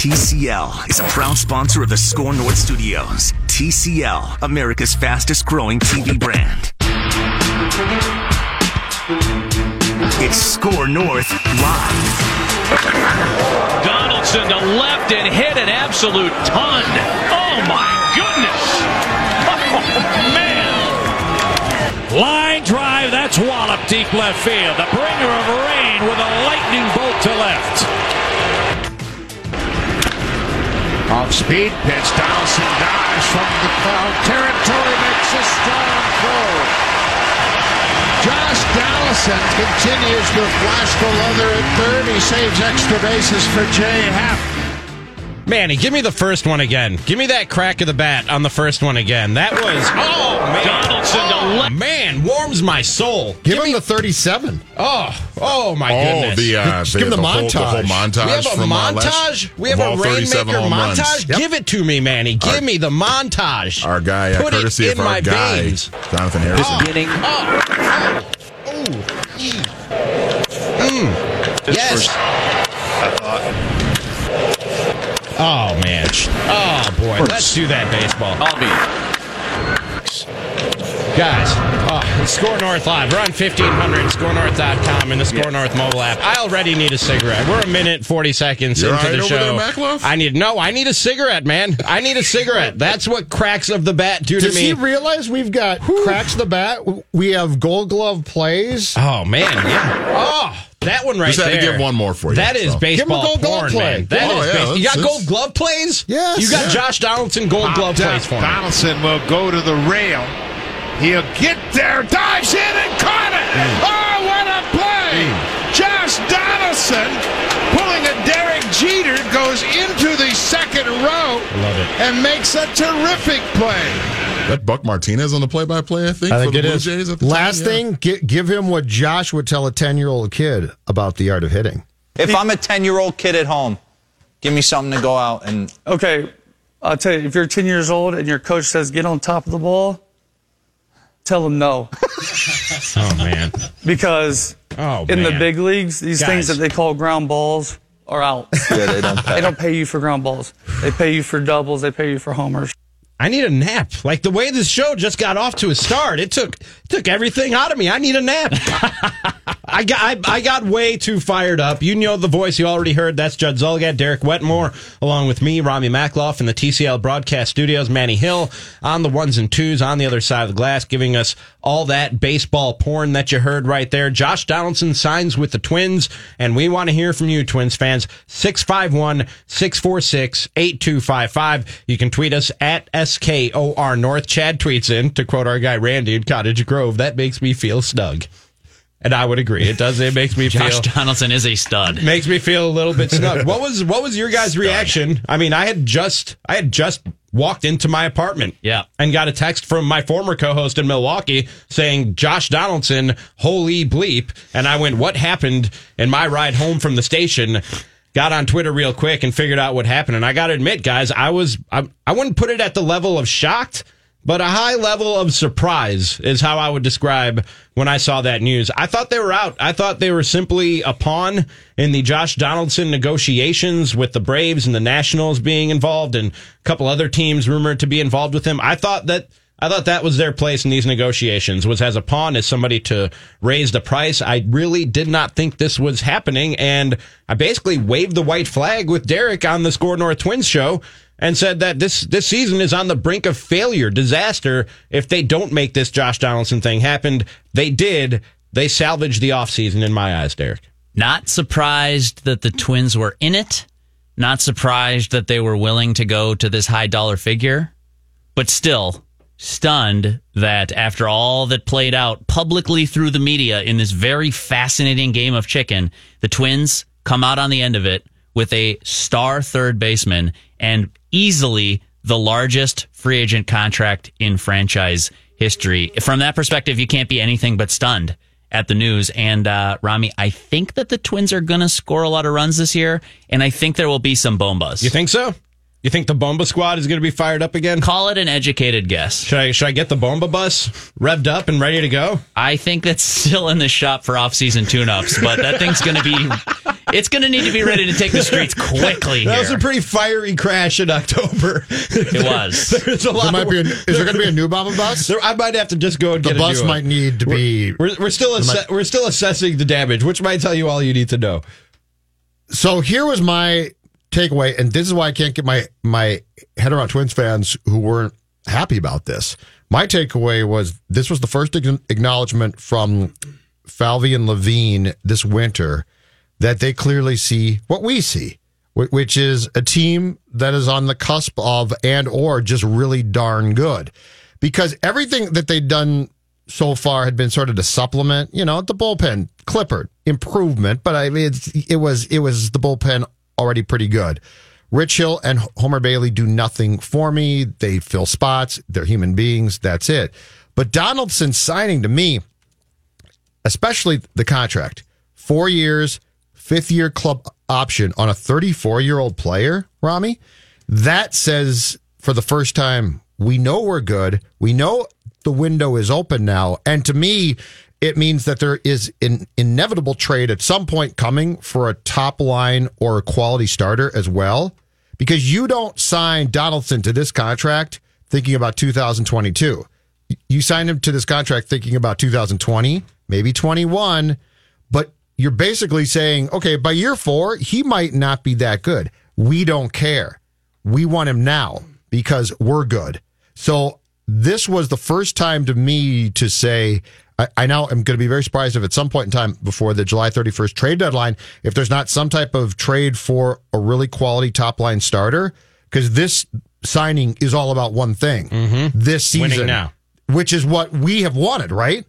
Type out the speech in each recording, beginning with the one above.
TCL is a proud sponsor of the Score North Studios. TCL, America's fastest growing TV brand. It's Score North Live. Donaldson to left and hit an absolute ton. Oh my goodness. Oh man. Line drive, that's Wallop deep left field. The bringer of rain with a lightning bolt to left. Off speed pitch, Donaldson dives from the foul territory, makes a strong throw. Josh Donaldson continues to flash the leather at third. He saves extra bases for J.A. Happ. Manny, give me the first one again. Give me that crack of the bat on the first one again. That was oh man, Donaldson to oh, left. man, warms my soul. Give, him the 37. Oh, oh my Oh, goodness. the, uh, Just give him the whole, the whole montage. montage. we have a from, uh, last- montage. we have a rainmaker montage. Yep. Give it to me, Manny. Give me the montage. Our guy, uh, Put it courtesy in of our my guy, veins. Jonathan Harrison. Beginning. oh Yes. Oh man. Oh boy. Let's do that baseball. Guys, oh, Score North Live. We're on 1500, scorenorth.com, and the Score North mobile app. I already need a cigarette. We're a minute 40 seconds You into all right the over show. there, I need, no, I need a cigarette, man. I need a cigarette. That's what cracks of the bat do to Does me. he realize we've got cracks the bat? We have gold glove plays. oh, man, yeah. Oh, that one right Just had there. to give one more for you, That is so. baseball Give him a gold glove porn, play. man. That Oh, is yeah, base- You got gold glove plays? Yes. You got Yeah. Josh Donaldson gold glove plays up. for me. Donaldson will go to the rail. He'll get there, dives in and caught it. Mm. Oh, what a play! Mm. Josh Donaldson pulling a Derek Jeter goes into the second row Love it. and makes a terrific play. That Buck Martinez on the play-by-play, I think, I for think the it Blue is. Jays. At the Last time, yeah. thing, gi- give him what Josh would tell a 10 year old kid about the art of hitting. If I'm a 10 year old kid at home, give me something to go out and Okay, I'll tell you, if you're 10 years old and your coach says get on top of the ball, tell them no. Oh, man. Because Oh, in the big leagues, these things that they call ground balls are out. yeah, they don't pay. they don't pay you for ground balls. They pay you for doubles, they pay you for homers. I need a nap. Like the way this show just got off to a start, it took took everything out of me. I need a nap. I got I, I got way too fired up. You know the voice you already heard. That's Judd Zulgad, Derek Wetmore, along with me, Ramie Makhlouf, in the TCL broadcast studios. Manny Hill on the ones and twos on the other side of the glass, giving us all that baseball porn that you heard right there. Josh Donaldson signs with the Twins, and we want to hear from you, Twins fans. 651 646 8255. You can tweet us at SKOR North. Chad tweets in, to quote our guy Randy in Cottage Grove, that makes me feel snug. And I would agree. It does. It makes me feel Josh feel Donaldson is a stud. makes me feel a little bit snug. What was what was your guys' reaction? I mean, I had just I had just walked into my apartment, Yeah. and got a text from my former co-host in Milwaukee saying Josh Donaldson, holy bleep, and I went, what happened in my ride home from the station? Got on Twitter real quick and figured out what happened, and I got to admit, guys, I was I, I wouldn't put it at the level of shocked. But a high level of surprise is how I would describe when I saw that news. I thought they were out. I thought they were simply a pawn in the Josh Donaldson negotiations with the Braves and the Nationals being involved and a couple other teams rumored to be involved with him. I thought that I thought that was their place in these negotiations was as a pawn as somebody to raise the price. I really did not think this was happening and I basically waved the white flag with Derek on the Score North Twins show and said that this this season is on the brink of failure, disaster if they don't make this Josh Donaldson thing happen. They did. They salvaged the offseason in my eyes, Derek. Not surprised that the Twins were in it. Not surprised that they were willing to go to this high dollar figure. But still, stunned that after all that played out publicly through the media in this very fascinating game of chicken, the Twins come out on the end of it with a star third baseman and easily the largest free agent contract in franchise history. From that perspective, you can't be anything but stunned at the news. And uh, Ramie, I think that the Twins are going to score a lot of runs this year, and I think there will be some bombas. You think so? You think the Bomba squad is going to be fired up again? Call it an educated guess. Should I should I get the Bomba bus revved up and ready to go? I think that's still in the shop for off-season tune-ups, but that thing's going to be it's going to need to be ready to take the streets quickly That was a pretty fiery crash in October. It was. There's a lot. There might of- be a, is there going to be a new Bomba bus? There- I might have to just go and the get a bus new one. might need to be. We're, we're still There asse- might- we're still assessing the damage, which might tell you all you need to know. So here was my takeaway, and this is why I can't get my my head around Twins fans who weren't happy about this. My takeaway was this was the first acknowledgement from Falvey and Levine this winter that they clearly see what we see, which is a team that is on the cusp of and or just really darn good, because everything that they'd done so far had been sort of to supplement, you know, the bullpen, Clippard, improvement, but I mean, it was it was the bullpen already pretty good. Rich Hill and Homer Bailey do nothing for me. They fill spots. They're human beings. That's it. But Donaldson signing to me, especially the contract, four years, fifth year club option on a 34 year old player, Ramie, that says for the first time, we know we're good. We know the window is open now. And to me, it means that there is an inevitable trade at some point coming for a top line or a quality starter as well. Because you don't sign Donaldson to this contract thinking about 2022. You signed him to this contract thinking about 2020, maybe 21, but you're basically saying, okay, by year four, he might not be that good. We don't care. We want him now because we're good. So this was the first time to me to say, I, I now am going to be very surprised if at some point in time before the July 31st trade deadline, if there's not some type of trade for a really quality top line starter, because this signing is all about one thing mm-hmm. this season Winning now. which is what we have wanted, right?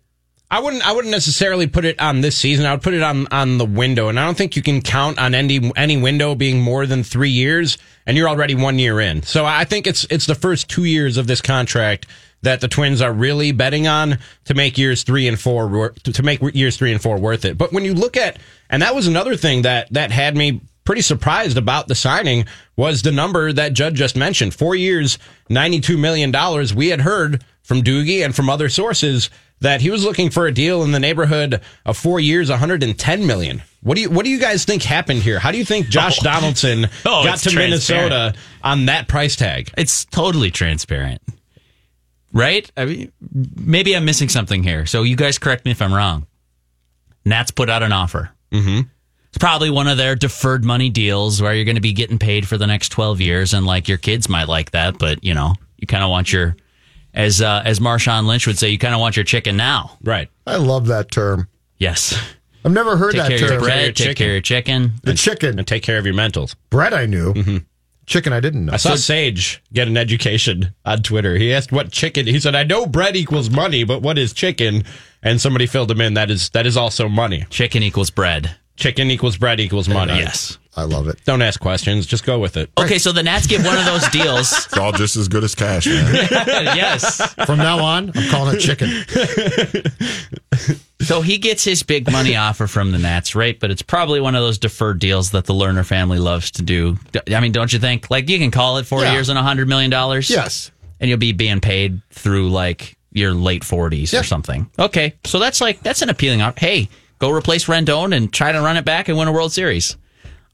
I wouldn't. I wouldn't necessarily put it on this season. I would put it on on the window, and I don't think you can count on any any window being more than three years, and you're already one year in. So I think it's it's the first two years of this contract that the Twins are really betting on to make years three and four to make years three and four worth it. But when you look at, and that was another thing that that had me pretty surprised about the signing was the number that Judd just mentioned. Four years, $92 million. We had heard from Doogie and from other sources that he was looking for a deal in the neighborhood of four years, 110 million. What do you what do you guys think happened here? How do you think Josh Donaldson Oh, got to Minnesota on that price tag? It's totally transparent. Right? I mean, maybe I'm missing something here. So you guys correct me if I'm wrong. Nats put out an offer. Mm-hmm. It's probably one of their deferred money deals where you're going to be getting paid for the next 12 years, and like your kids might like that, but you know, you kind of want your, as uh, as Marshawn Lynch would say, you kind of want your chicken now. Right. I love that term. Yes. I've never heard Take that care of your term. bread, your take care of your chicken. The chicken. And take care of your mentals. Bread I knew. Chicken I didn't know. I saw Sage get an education on Twitter. He asked what chicken. He said, "I know bread equals money, but what is chicken?" And somebody filled him in. That is that is also money. Chicken equals bread. Chicken equals bread equals money. Yes. I love it. Don't ask questions. Just go with it. Okay, so the Nats give one of those deals. It's all just as good as cash, man. yes. From now on, I'm calling it chicken. So he gets his big money offer from the Nats, right? But it's probably one of those deferred deals that the Lerner family loves to do. I mean, don't you think? Like you can call it four Yeah. years and a hundred million dollars. Yes. and you'll be being paid through like your late forties Yeah. or something. Okay, so that's like that's an appealing offer. Hey, go replace Rendon and try to run it back and win a World Series.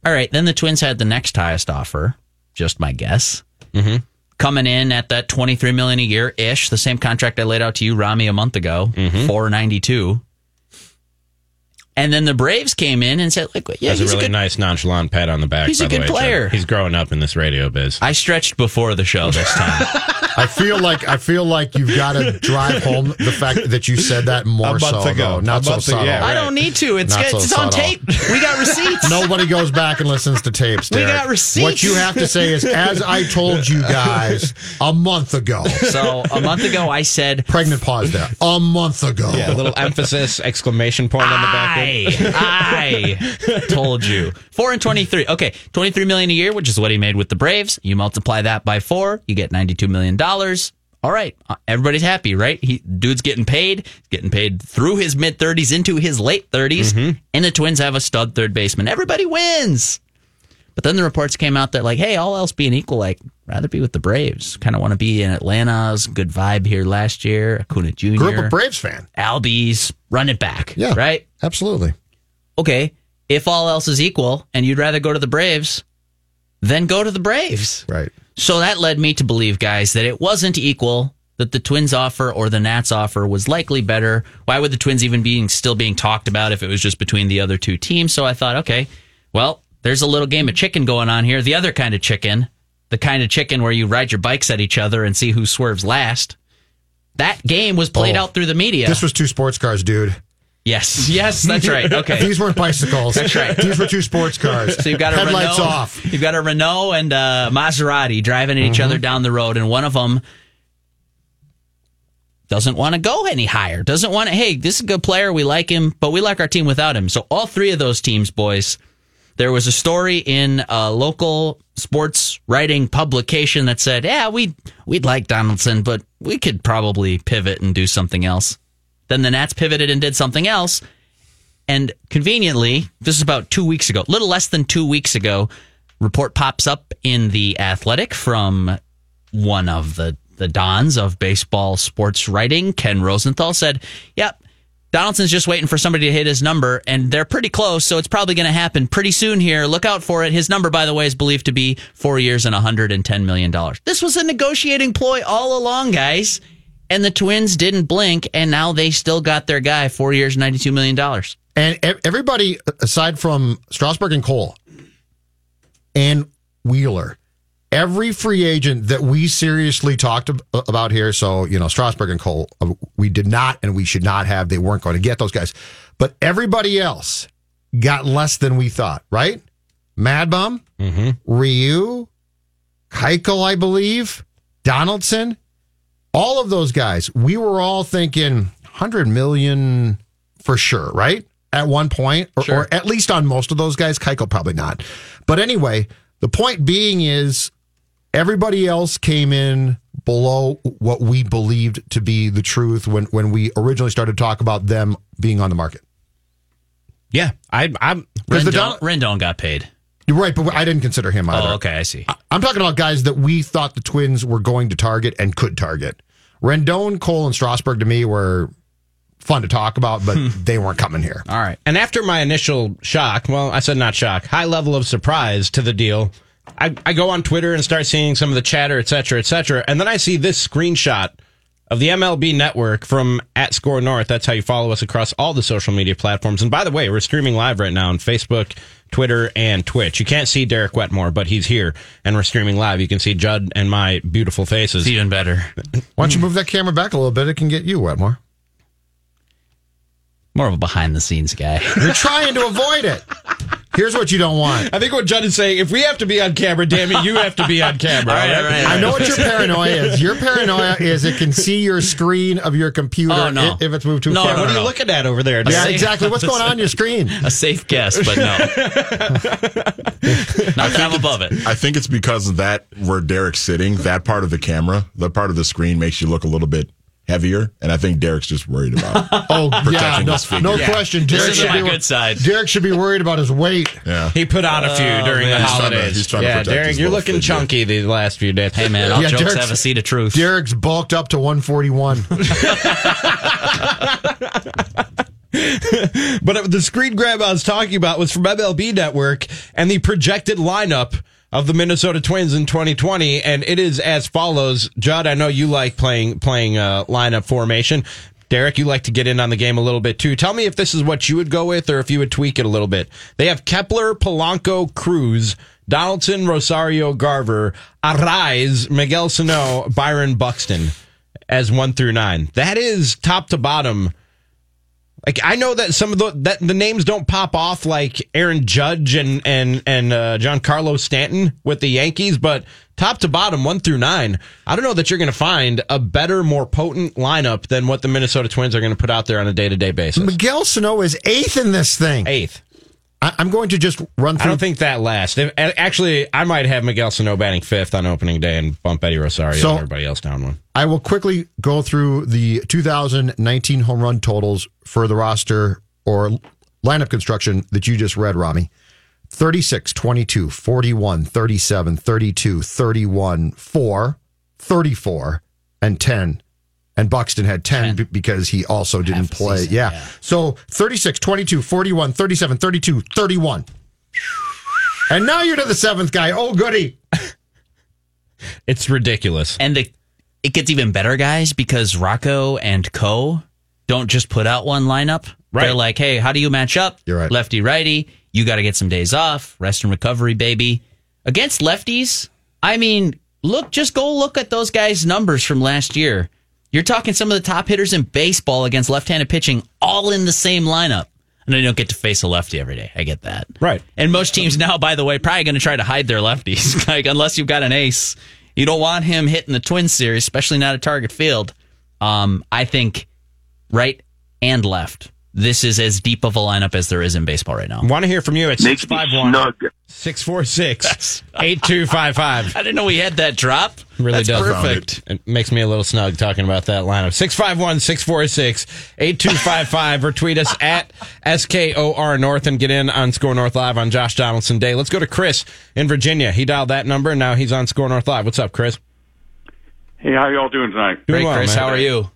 All right, then the Twins had the next highest offer. Just my guess. Mm-hmm. Coming in at that twenty three million a year ish, the same contract I laid out to you, Ramie, a month ago, four ninety two. And then the Braves came in and said, "Like, yeah, That's a really a good." nice nonchalant pat on the back. He's by a the good way, player. He's growing up in this radio biz. I stretched before the show this time. I feel like I feel like you've got to drive home the fact that you said that more A month so ago. though. Not A so month ago, subtle. yeah, I don't need to. It's Not so it's on tape. We got receipts. Nobody goes back and listens to tapes. We got receipts. What you have to say is, as I told you guys a month ago. So a month ago, I said, Pregnant pause there. A month ago. Yeah, a little emphasis, exclamation point on the back. end. I, I told you. Four and twenty-three. Okay, twenty-three million a year, which is what he made with the Braves. You multiply that by four, you get ninety-two million dollars. All right, uh, everybody's happy, right? He dude's getting paid, getting paid through his mid thirties into his late 30s and the Twins have a stud third baseman. Everybody wins. But then the reports came out that like, hey, all else being equal, like rather be with the Braves. Kind of want to be in Atlanta's good vibe here last year. Acuna Jr. Group of Braves fan. Albies, run it back. Yeah. Right? Absolutely. Okay. if all else is equal and you'd rather go to the Braves, then go to the Braves. Right. So that led me to believe, guys, that it wasn't equal, that the Twins offer or the Nats offer was likely better. Why would the Twins even be still being talked about if it was just between the other two teams? So I thought, okay, well, there's a little game of chicken going on here. The other kind of chicken, the kind of chicken where you ride your bikes at each other and see who swerves last. That game was played Oh. out through the media. This was two sports cars, dude. Yes, yes, that's right. Okay. These weren't bicycles. That's right. These were two sports cars. So you've got a headlights Renault, off. You've got a Renault and a Maserati driving at each Mm-hmm. other down the road, and one of them doesn't want to go any higher. Doesn't want to. Hey, this is a good player. We like him, but we like our team without him. So all three of those teams, boys. There was a story in a local sports writing publication that said, "Yeah, we we'd like Donaldson, but we could probably pivot and do something else." Then the Nats pivoted and did something else. And conveniently, this is about two weeks ago, little less than two weeks ago, report pops up in the Athletic from one of the the dons of baseball sports writing, Ken Rosenthal said, "Yep, Donaldson's just waiting for somebody to hit his number, and they're pretty close, so it's probably going to happen pretty soon here. Look out for it. His number, by the way, is believed to be four years and 110 million dollars. This was a negotiating ploy all along, guys." And the Twins didn't blink, and now they still got their guy, four years, $92 million. And everybody, aside from Strasburg and Cole and Wheeler, every free agent that we seriously talked about here, so, you know, Strasburg and Cole, uh, we did not and we should not have. They weren't going to get those guys. But everybody else got less than we thought, right? Mad Bum, Ryu, Keuchel, I believe, Donaldson, all of those guys, we were all thinking 100 million for sure, right? At one point, or, or at least on most of those guys. Keuchel probably not. But anyway, the point being is everybody else came in below what we believed to be the truth when, when we originally started to talk about them being on the market. Yeah, I, I'm. Because the Rendon, Don- Rendon got paid. You're right, but I didn't consider him either. Oh, okay, I see. I'm talking about guys that we thought the Twins were going to target and could target. Rendon, Cole, and Strasburg to me were fun to talk about, but hmm. they weren't coming here. All right. And after my initial shock, well, I said not shock, high level of surprise to the deal, I, I go on Twitter and start seeing some of the chatter, et cetera, et cetera. And then I see this screenshot of the MLB network from at Score North. That's how you follow us across all the social media platforms. And by the way, we're streaming live right now on Facebook, Twitter, and Twitch. You can't see Derek Wetmore, but he's here and we're streaming live. You can see Judd and my beautiful faces. It's even better. Why don't you move that camera back a little bit? It can get you, Wetmore. More of a behind the scenes guy. You're trying to avoid it. Here's what you don't want. I think what Judd is saying, if we have to be on camera, damn it, you have to be on camera. All right, all right, all I know what your paranoia is. Your paranoia is it can see your screen of your computer Oh, no. i- if it's moved too No, far. no, What are you looking at over there? Yeah, safe- exactly. What's going on on your screen? a safe guess, but no. Not that I'm above it. I think it's because of that where Derek's sitting, that part of the camera, that part of the screen makes you look a little bit heavier. And I think Derek's just worried about it. Oh, yeah, Protecting no, his figure. no Yeah. question. This Derek is should, my be, good side. Derek should be worried about his weight. Yeah. He put on a few Oh, during man. the He's trying to- holidays. he's trying to yeah, protect Derek, his you're looking figure. chunky these last few days. Hey, man, all Yeah, jokes Derek's- have a seed of truth. Derek's bulked up to 141. But the screen grab I was talking about was from MLB Network and the projected lineup of the Minnesota Twins in 2020, and it is as follows. Judd, I know you like playing playing uh, lineup formation. Derek, you like to get in on the game a little bit too. Tell me if this is what you would go with, or if you would tweak it a little bit. They have Kepler, Polanco, Cruz, Donaldson, Rosario, Garver, Arraez, Miguel Sano, Byron Buxton as one through nine. That is top to bottom. Like I know that some of the that the names don't pop off like Aaron Judge and and and uh, Giancarlo Stanton with the Yankees, but top to bottom, one through nine, I don't know that you're going to find a better, more potent lineup than what the Minnesota Twins are going to put out there on a day to day basis. Miguel Sano is eighth in this thing. Eighth. I, I'm going to just run through. I don't think that lasts. If- Actually, I might have Miguel Sano batting fifth on opening day and bump Eddie Rosario So- and everybody else down one. I will quickly go through the 2019 home run totals for the roster or lineup construction that you just read, Ramie. 36, 22, 41, 37, 32, 31, 4, 34, and 10 and Buxton had 10, b- because he also didn't Half play. season, yeah. yeah. So 36, 22, 41, 37, 32, 31. And now you're to the seventh guy. Oh, goody. It's ridiculous. And the, it gets even better, guys, because Rocco and Co. don't just put out one lineup. Right. They're like, hey, how do you match up? You're right. Lefty, righty. You got to get some days off, rest and recovery, baby. Against lefties, I mean, look, just go look at those guys' numbers from last year. You're talking some of the top hitters in baseball against left-handed pitching, all in the same lineup. And then you don't get to face a lefty every day. I get that. Right. And most teams now, by the way, probably going to try to hide their lefties. like unless you've got an ace, you don't want him hitting the twin series, especially not at Target Field. Um, I think right and left. This is as deep of a lineup as there is in baseball right now. Want to hear from you at Makes 651 646 8255. I didn't know we had that drop. Really That's does. perfect. It makes me a little snug talking about that lineup. 651 646 8255 or tweet us at SKOR North and get in on Score North Live on Josh Donaldson Day. Let's go to Chris in Virginia. He dialed that number and now he's on Score North Live. What's up, Chris? Hey, how y'all doing tonight? Doing Great, well, Chris. man. How are you?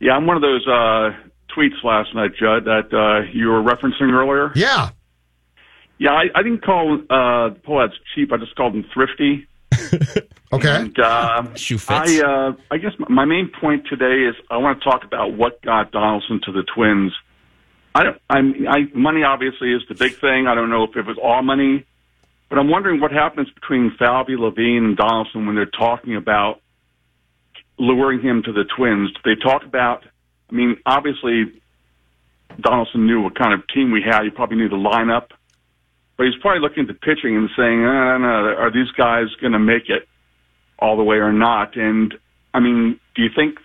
Yeah, I'm one of those uh, tweets last night, Judd, that uh, you were referencing earlier. Yeah. Yeah, I, I didn't call uh, Pohlads cheap. I just called them thrifty. Okay. And uh, Shoe fits. I, uh, I guess my main point today is I want to talk about what got Donaldson to the Twins. I don't. I'm. I money obviously is the big thing. I don't know if it was all money, but I'm wondering what happens between Falvey, Levine, and Donaldson when they're talking about luring him to the Twins. They talk about. I mean, obviously, Donaldson knew what kind of team we had. He probably knew the lineup, but he's probably looking at the pitching and saying, "No, no, no. Are these guys going to make it all the way or not?" And I mean, do you think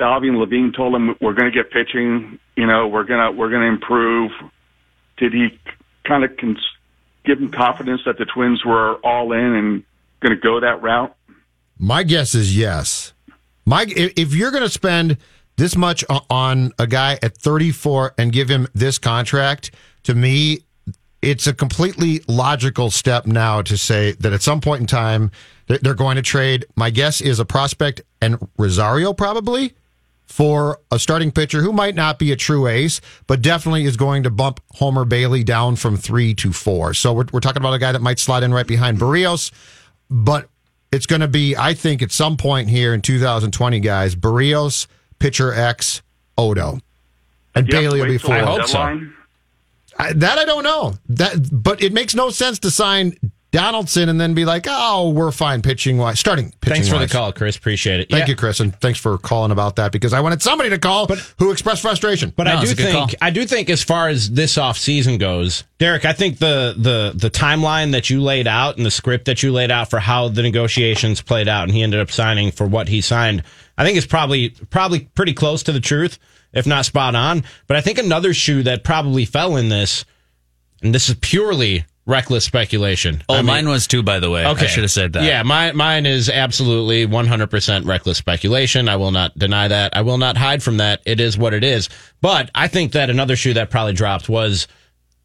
and Levine told him we're going to get pitching? You know, we're gonna we're to improve. Did he kind of cons- give him confidence that the Twins were all in and going to go that route? My guess is yes. My if you're going to spend this much on a guy at 34 and give him this contract, to me, it's a completely logical step now to say that at some point in time they're going to trade. My guess is a prospect and Rosario probably for a starting pitcher who might not be a true ace, but definitely is going to bump Homer Bailey down from three to four. So we're, we're talking about a guy that might slide in right behind Berrios, but it's going to be, I think, at some point here in 2020, guys, Berrios, pitcher X, Odo. And Do you have to Bailey will be till four. I hope so. I, that I don't know. That, but it makes no sense to sign Donaldson and then be like, oh, we're fine pitching wise, starting pitching. Thanks for the call, Chris. Appreciate it. Thank Yeah. you, Chris, and thanks for calling about that because I wanted somebody to call but, who expressed frustration. But No, I do it's a good think call. I do think as far as this off season goes, Derek, I think the the the timeline that you laid out and the script that you laid out for how the negotiations played out and he ended up signing for what he signed, I think it's probably probably pretty close to the truth, if not spot on. But I think another shoe that probably fell in this, and this is purely reckless speculation. Oh, I mean- mine was too, by the way. I should have said that. yeah, my, mine is absolutely 100% reckless speculation. I will not deny that. I will not hide from that. It is what it is. But I think that another shoe that probably dropped was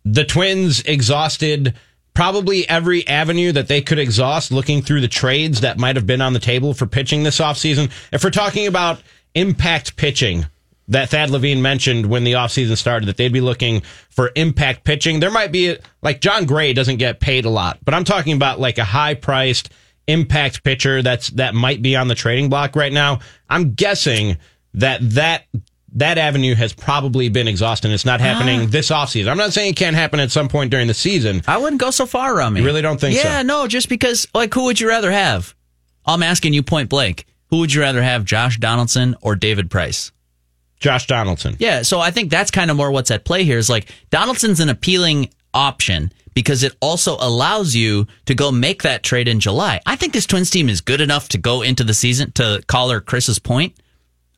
the Twins exhausted probably every avenue that they could exhaust looking through the trades that might have been on the table for pitching this offseason. If we're talking about impact pitching, that Thad Levine mentioned when the offseason started that they'd be looking for impact pitching. There might be like Jon Gray doesn't get paid a lot, but I'm talking about like a high priced impact pitcher that's that might be on the trading block right now. I'm guessing that that that avenue has probably been exhausted. It's not happening ah. this offseason. I'm not saying it can't happen at some point during the season. I wouldn't go so far, Ramie. You really don't think so? Yeah, no, just because, like, who would you rather have? I'm asking you point blank. Who would you rather have, Josh Donaldson or David Price? Josh Donaldson. Yeah, so I think that's kind of more what's at play here is like Donaldson's an appealing option because it also allows you to go make that trade in July. I think this Twins team is good enough to go into the season, to caller Chris's point.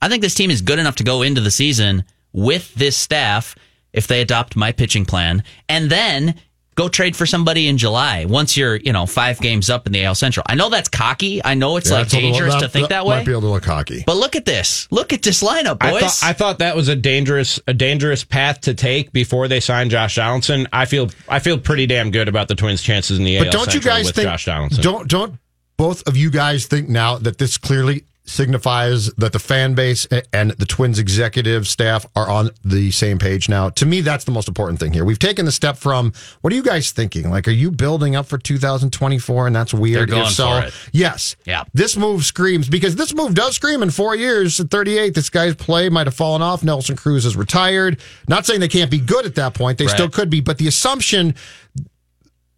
I think this team is good enough to go into the season with this staff if they adopt my pitching plan and then go trade for somebody in July once you're, you know, five games up in the AL Central. I know that's cocky. I know it's Yeah, like it's a little- dangerous to think that way. Might be a little cocky. But look at this. Look at this lineup, I boys. thought, I thought that was a dangerous a dangerous path to take before they signed Josh Donaldson. I feel I feel pretty damn good about the Twins' chances in the But AL don't you Central guys with think? Josh Donaldson. Don't don't both of you guys think now that this clearly signifies that the fan base and the Twins executive staff are on the same page now. To me, that's the most important thing here. We've taken the step from what are you guys thinking? Like, are you building up for 2024 and that's weird? They're going so, for it. Yes. Yeah. This move screams because this move does scream in four years at 38. This guy's play might have fallen off. Nelson Cruz is retired. Not saying they can't be good at that point. They Right. still could be, but the assumption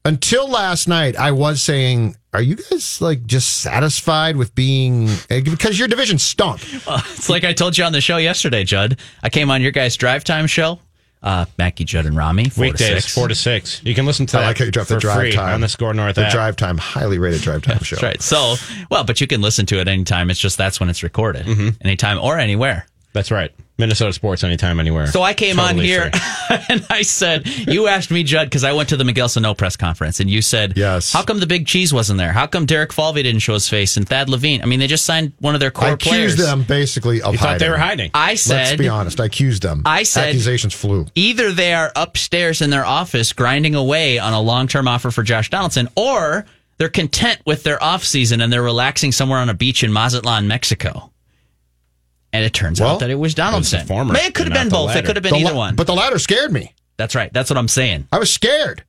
until last night, I was saying, are you guys like just satisfied with being because your division stunk? It's like I told you on the show yesterday, Judd. I came on your guys' drive time show. Uh, Mackie, Judd, and Rami. Four Weekdays, to six. four to six. You can listen to I that like how you dropped the drive time on the Score North The app. drive time, highly rated drive time show. That's right. So, well, but you can listen to it anytime. It's just that's when it's recorded, Mm-hmm. anytime or anywhere. That's right. Minnesota sports anytime, anywhere. So I came on here and I said, you asked me, Judd, because I went to the Miguel Sano press conference, and you said, Yes. How come the big cheese wasn't there? How come Derek Falvey didn't show his face and Thad Levine? I mean, they just signed one of their core I players. accused them basically of You thought they were hiding. I Let's be honest. I accused them. I said- accusations flew. either they are upstairs in their office grinding away on a long term offer for Josh Donaldson, or they're content with their off season and they're relaxing somewhere on a beach in Mazatlan, Mexico. And it turns Well, out that it was Donaldson. former, Man, it could have been both. It could have been The either la- one. But the latter scared me. That's right. That's what I'm saying. I was scared.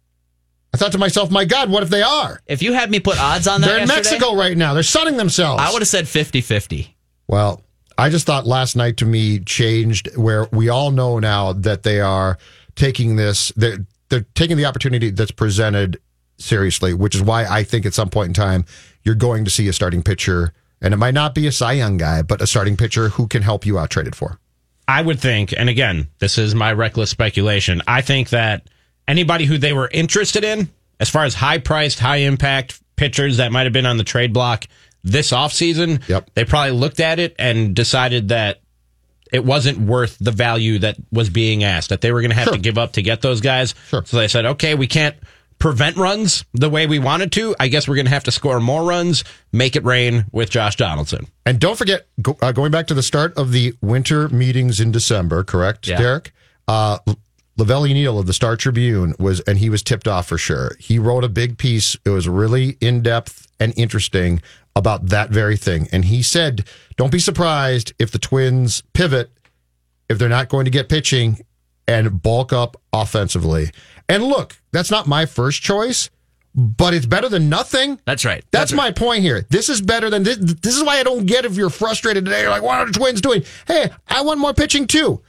I thought to myself, my God, what if they are? If you had me put odds on that, They're in yesterday, Mexico right now. They're sunning themselves. I would have said 50 50. Well, I just thought last night to me changed where we all know now that they are taking this they're they're taking the opportunity that's presented seriously, which is why I think at some point in time you're going to see a starting pitcher and it might not be a Cy Young guy, but a starting pitcher who can help you out traded for. I would think, and again, this is my reckless speculation. I think that anybody who they were interested in, as far as high priced, high impact pitchers that might have been on the trade block this offseason, Yep. they probably looked at it and decided that it wasn't worth the value that was being asked, that they were going to have Sure. to give up to get those guys. Sure. So they said, okay, we can't prevent runs the way we wanted to. I guess we're going to have to score more runs, make it rain with Josh Donaldson. And don't forget, go, uh, going back to the start of the winter meetings in December, correct, Yeah. Derek? Uh, Lavelle Neal of the Star Tribune was, and he was tipped off for sure. He wrote a big piece. It was really in depth and interesting about that very thing. And he said, don't be surprised if the Twins pivot if they're not going to get pitching and bulk up offensively. And look, that's not my first choice, but it's better than nothing. That's right. That's, right. my point here. This is better than this. This is why I don't get if you're frustrated today. You're like, what are the Twins doing? Hey, I want more pitching too.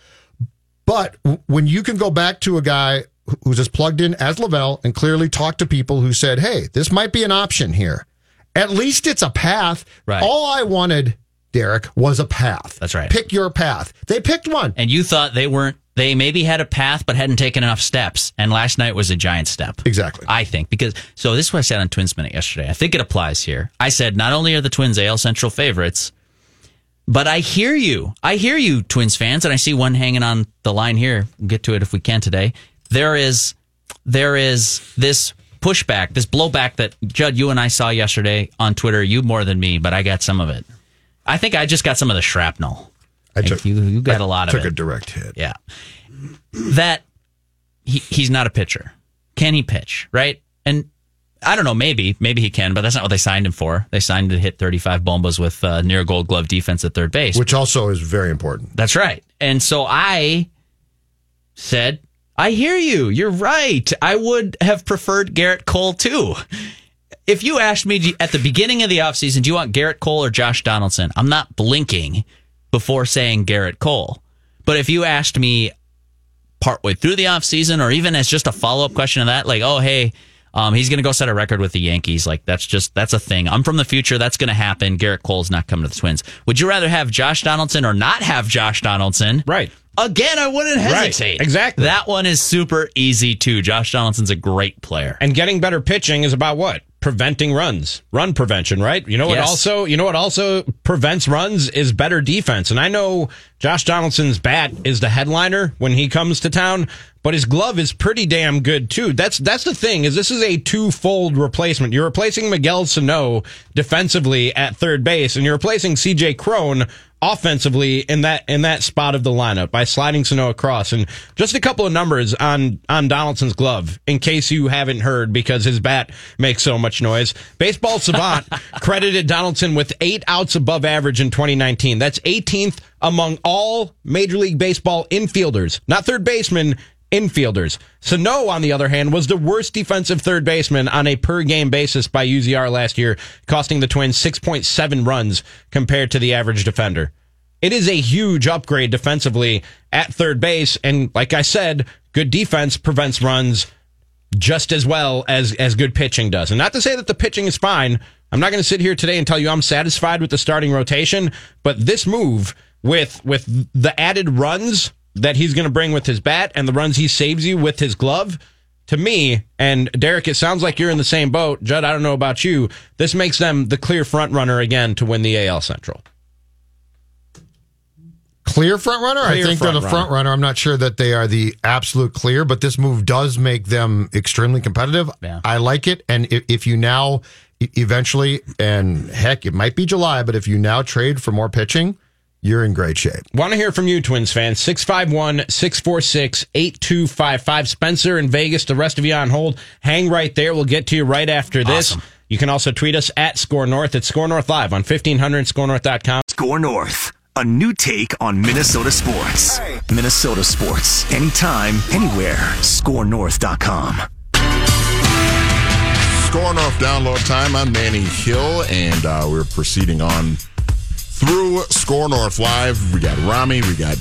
But when you can go back to a guy who's as plugged in as Lavelle and clearly talk to people who said, hey, this might be an option here. At least it's a path. Right. All I wanted, Derek, was a path. That's right. Pick your path. They picked one. And you thought they weren't, they maybe had a path, but hadn't taken enough steps. And last night was a giant step. Exactly. I think because so this is what I said on Twins Minute yesterday. I think it applies here. I said not only are the Twins AL Central favorites, but I hear you. I hear you, Twins fans, and I see one hanging on the line here. We'll get to it if we can today. There is there is this pushback, this blowback that Judd, you and I saw yesterday on Twitter. You more than me, but I got some of it. I think I just got some of the shrapnel. I took, you, you got a lot of took it. a direct hit. Yeah. That he, he's not a pitcher. Can he pitch? Right? And I don't know, maybe, maybe he can, but that's not what they signed him for. They signed him to hit 35 bombas with uh, near gold glove defense at third base. Which also is very important. That's right. And so I said, I hear you. You're right. I would have preferred Gerrit Cole too. If you asked me at the beginning of the offseason, do you want Gerrit Cole or Josh Donaldson? I'm not blinking before saying Gerrit Cole. But if you asked me partway through the offseason or even as just a follow up question of that, like, oh, hey, um, he's going to go set a record with the Yankees. Like, that's just, that's a thing. I'm from the future. That's going to happen. Gerrit Cole's not coming to the Twins. Would you rather have Josh Donaldson or not have Josh Donaldson? Right. Again, I wouldn't Right. hesitate. Exactly. That one is super easy too. Josh Donaldson's a great player. And getting better pitching is about what? Preventing runs, run prevention, right? You know what Yes. also, you know what also prevents runs is better defense. And I know Josh Donaldson's bat is the headliner when he comes to town, but his glove is pretty damn good too. That's that's the thing is this is a twofold replacement. You're replacing Miguel Sano defensively at third base, and you're replacing C.J. Cron offensively in that in that spot of the lineup by sliding Sano across. And just a couple of numbers on on Donaldson's glove, in case you haven't heard, because his bat makes so much noise. Baseball Savant credited Donaldson with eight outs above average in 2019. That's 18th among all Major League Baseball infielders, not third baseman, infielders. Sano, on the other hand, was the worst defensive third baseman on a per game basis by UZR last year, costing the Twins 6.7 runs compared to the average defender. It is a huge upgrade defensively at third base. And like I said, good defense prevents runs just as well as, as good pitching does. And not to say that the pitching is fine. I'm not going to sit here today and tell you I'm satisfied with the starting rotation, but this move with, with the added runs that he's going to bring with his bat and the runs he saves you with his glove. To me, and Derek, it sounds like you're in the same boat. Judd, I don't know about you. This makes them the clear front runner again to win the AL Central. Clear front runner? Clear I think they're the runner. front runner. I'm not sure that they are the absolute clear, but this move does make them extremely competitive. Yeah. I like it. And if, if you now eventually, and heck, it might be July, but if you now trade for more pitching, you're in great shape. Want to hear from you, Twins fans. 651 646 8255. Spencer in Vegas, the rest of you on hold. Hang right there. We'll get to you right after this. Awesome. You can also tweet us at Score North at Score North Live on 1500 scorenorth.com. Score North, a new take on Minnesota sports. Minnesota sports, anytime, anywhere. ScoreNorth.com. Score North download time. I'm Manny Hill, and uh, we're proceeding on through Score North Live. We got Ramie, we got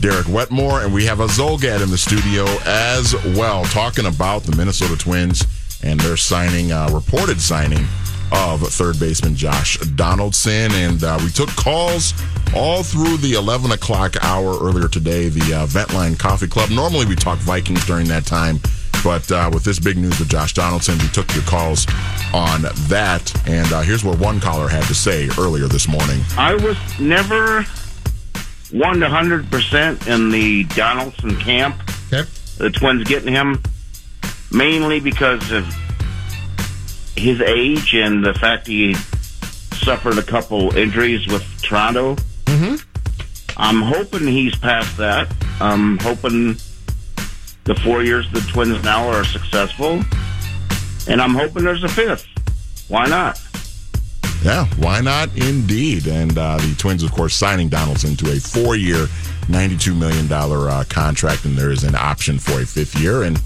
Derek Wetmore, and we have a Zulgad in the studio as well, talking about the Minnesota Twins and their signing, uh, reported signing of third baseman Josh Donaldson. And uh, we took calls all through the 11 o'clock hour earlier today, the uh, Ventline Coffee Club. Normally we talk Vikings during that time. But uh, with this big news with Josh Donaldson, we took your calls on that. And uh, here's what one caller had to say earlier this morning. I was never one to hundred percent in the Donaldson camp. Okay. The Twins getting him mainly because of his age and the fact he suffered a couple injuries with Toronto. Mm-hmm. I'm hoping he's past that. I'm hoping the four years the Twins now are successful, and I'm hoping there's a fifth. Why not? Yeah, why not? Indeed. And uh, the Twins, of course, signing Donaldson to a four year, $92 million uh, contract, and there is an option for a fifth year. And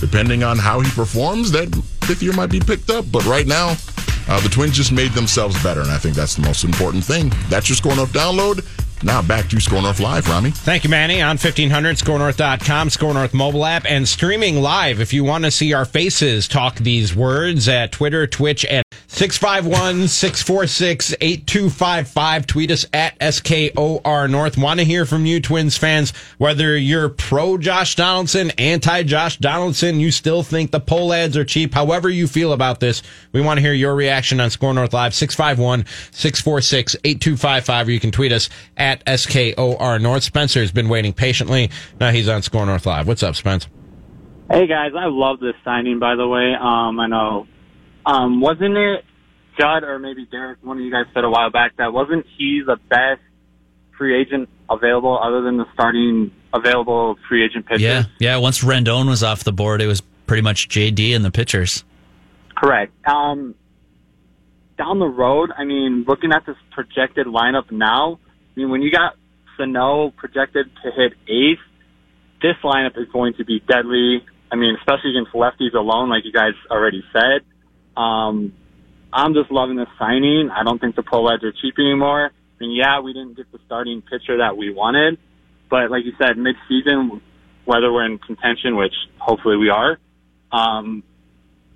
depending on how he performs, that fifth year might be picked up. But right now, uh, the Twins just made themselves better, and I think that's the most important thing. That's your Score North download. Now back to Score North Live, Ramie. Thank you, Manny. On 1500, scorenorth.com, Score North mobile app, and streaming live. If you want to see our faces talk these words at Twitter, Twitch, and 651 646 8255. Tweet us at SKOR North. Want to hear from you, Twins fans, whether you're pro Josh Donaldson, anti Josh Donaldson, you still think the Pohlads are cheap, however you feel about this. We want to hear your reaction on Score North Live, 651 646 8255, or you can tweet us at SKOR North. Spencer has been waiting patiently. Now he's on Score North Live. What's up, Spence? Hey guys, I love this signing. By the way, um, I know, um, wasn't it Judd or maybe Derek? One of you guys said a while back that wasn't he the best free agent available, other than the starting available free agent pitcher? Yeah, yeah. Once Rendon was off the board, it was pretty much JD and the pitchers. Correct. Um, down the road, I mean, looking at this projected lineup now, I mean, when you got Sano projected to hit eighth, this lineup is going to be deadly. I mean, especially against lefties alone, like you guys already said. Um, I'm just loving this signing. I don't think the Pohlads are cheap anymore. I mean, yeah, we didn't get the starting pitcher that we wanted, but like you said, mid-season, whether we're in contention, which hopefully we are, um,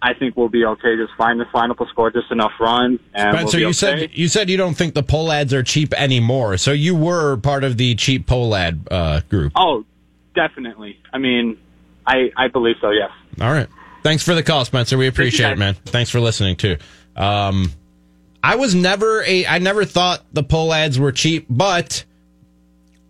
I think we'll be okay. Just fine. This lineup will score just enough runs, and we'll Spencer, you okay. said you said you don't think the Pohlads are cheap anymore. So you were part of the cheap Pohlad uh, group. Oh, definitely. I mean, I I believe so. Yes. All right. Thanks for the call, Spencer. We appreciate it, man. Thanks for listening too. Um, I was never a. I never thought the Pohlads were cheap, but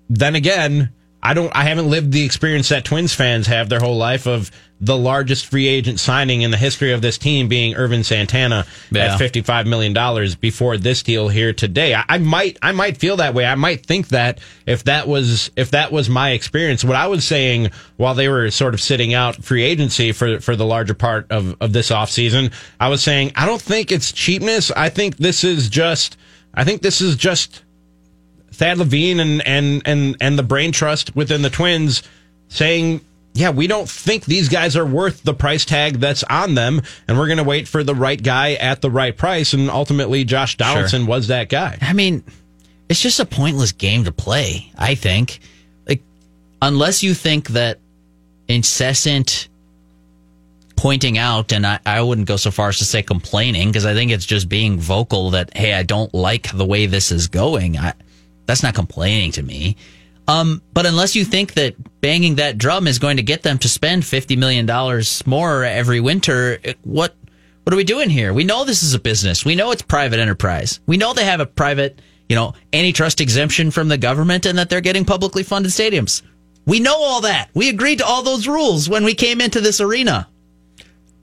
then again, I don't. I haven't lived the experience that Twins fans have their whole life of the largest free agent signing in the history of this team being Ervin Santana Yeah. at fifty five million dollars before this deal here today. I, I might. I might feel that way. I might think that if that was if that was my experience. What I was saying while they were sort of sitting out free agency for for the larger part of of this offseason, I was saying I don't think it's cheapness. I think this is just. I think this is just Thad Levine and and and and the brain trust within the Twins saying, "Yeah, we don't think these guys are worth the price tag that's on them, and we're going to wait for the right guy at the right price." And ultimately, Josh Donaldson was that guy. I mean, it's just a pointless game to play, I think. Like, unless you think that incessant pointing out, and I, I wouldn't go so far as to say complaining, because I think it's just being vocal that, hey, I don't like the way this is going. I, that's not complaining to me. Um, but unless you think that banging that drum is going to get them to spend $50 million more every winter, what, what are we doing here? We know this is a business. We know it's private enterprise. We know they have a private, you know, antitrust exemption from the government and that they're getting publicly funded stadiums. We know all that. We agreed to all those rules when we came into this arena.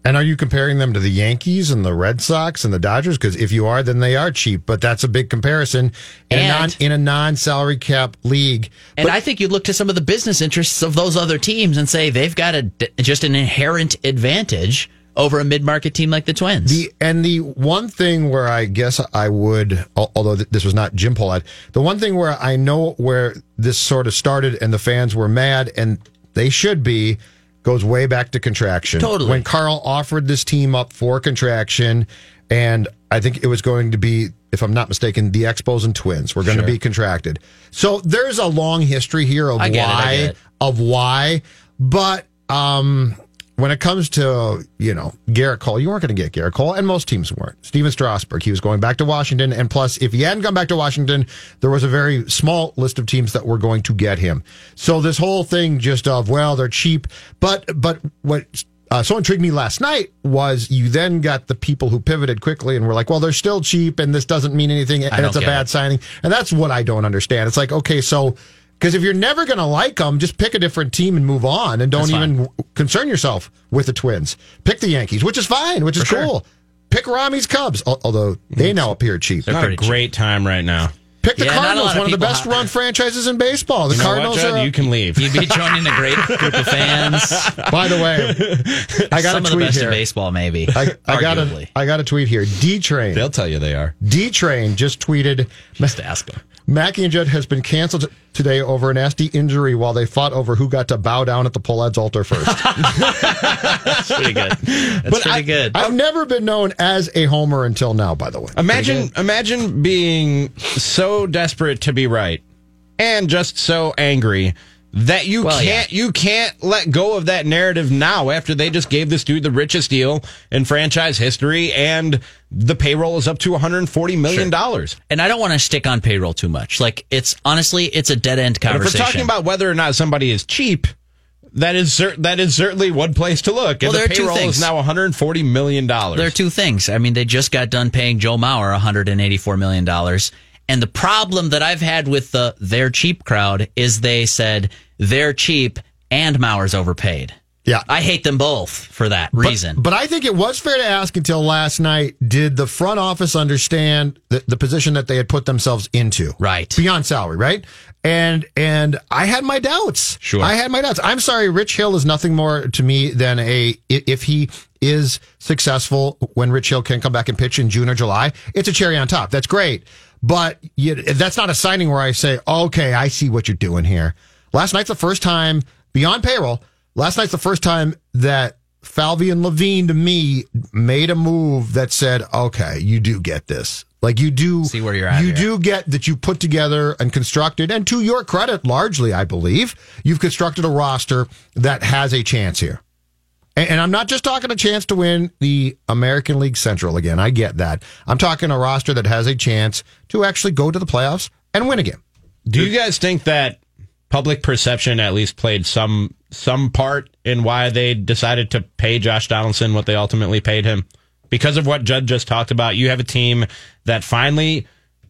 And are you comparing them to the Yankees and the Red Sox and the Dodgers? Because if you are, then they are cheap. But that's a big comparison in a non And- in a non salary cap league. And I think you'd look to some of the business interests of those other teams and say they've got a, just an inherent advantage over a mid-market team like the Twins. The and the one thing where I guess I would, although this was not Jim Pohlad, the one thing where I know where this sort of started and the fans were mad and they should be goes way back to contraction. Totally. When Carl offered this team up for contraction, and I think it was going to be, if I'm not mistaken, the Expos and Twins were going to be contracted. So there's a long history here of I get it, I why it. of why, but um, when it comes to you know Gerrit Cole, you weren't going to get Gerrit Cole, and most teams weren't. Stephen Strasburg, he was going back to Washington, and plus, if he hadn't gone back to Washington, there was a very small list of teams that were going to get him. So this whole thing just of well, they're cheap, but but what. Uh, so intrigued me last night was you then got the people who pivoted quickly and were like, well, they're still cheap and this doesn't mean anything and it's a bad it. signing. And that's what I don't understand. It's like, okay, so because if you're never going to like them, just pick a different team and move on, and don't That's fine. even concern yourself with the Twins. Pick the Yankees, which is fine, which is For sure. cool. Pick Ramie's Cubs, although they mm-hmm. now appear cheap. They're Not a pretty cheap. great time right now. Pick the Yeah, Cardinals, of one of the best run franchises in baseball. The You know what, Cardinals Judd? are. you can leave. You'd be joining a great group of fans. by the way, I got Some a of the tweet best here. in baseball, maybe. I, I got a arguably. I got a tweet here. D Train. They'll tell you they are. D Train just tweeted. Just ask them. Mackey and Judd has been canceled today over a nasty injury while they fought over who got to bow down at the Pohlad's altar first. That's pretty good. That's pretty I, good. I've never been known as a homer until now, by the way. Imagine, imagine being so desperate to be right, and just so angry that you Well, can't you can't let go of that narrative now after they just gave this dude the richest deal in franchise history, and the payroll is up to 140 million dollars. and I don't want to stick on payroll too much. Like it's honestly, it's a dead end But if we're talking about whether or not somebody is cheap. That is cer- that is certainly one place to look. Well, and there the payroll is now 140 million dollars. There are two things. I mean, they just got done paying Joe Mauer $184 million. And the problem that I've had with the they're cheap crowd is they said they're cheap and Mauer's overpaid. Yeah. I hate them both for that But- reason. But, I think it was fair to ask until last night did the front office understand the, the position that they had put themselves into? Right. Beyond salary, right? And and I had my doubts. Sure. I had my doubts. I'm sorry, Rich Hill is nothing more to me than a if he is successful when Rich Hill can come back and pitch in June or July, it's a cherry on top. That's great. But you, that's not a signing where I say, okay, I see what you're doing here. Last night's the first time beyond payroll. Last night's the first time that Falvey and Levine to me made a move that said, okay, you do get this. Like you do See where you're at You here. do get that you put together and constructed, and to your credit, largely, I believe, you've constructed a roster that has a chance here. And, and I'm not just talking a chance to win the American League Central again. I get that. I'm talking a roster that has a chance to actually go to the playoffs and win again. Do you guys think that public perception at least played some some part in why they decided to pay Josh Donaldson what they ultimately paid him? Because of what Judd just talked about, you have a team that finally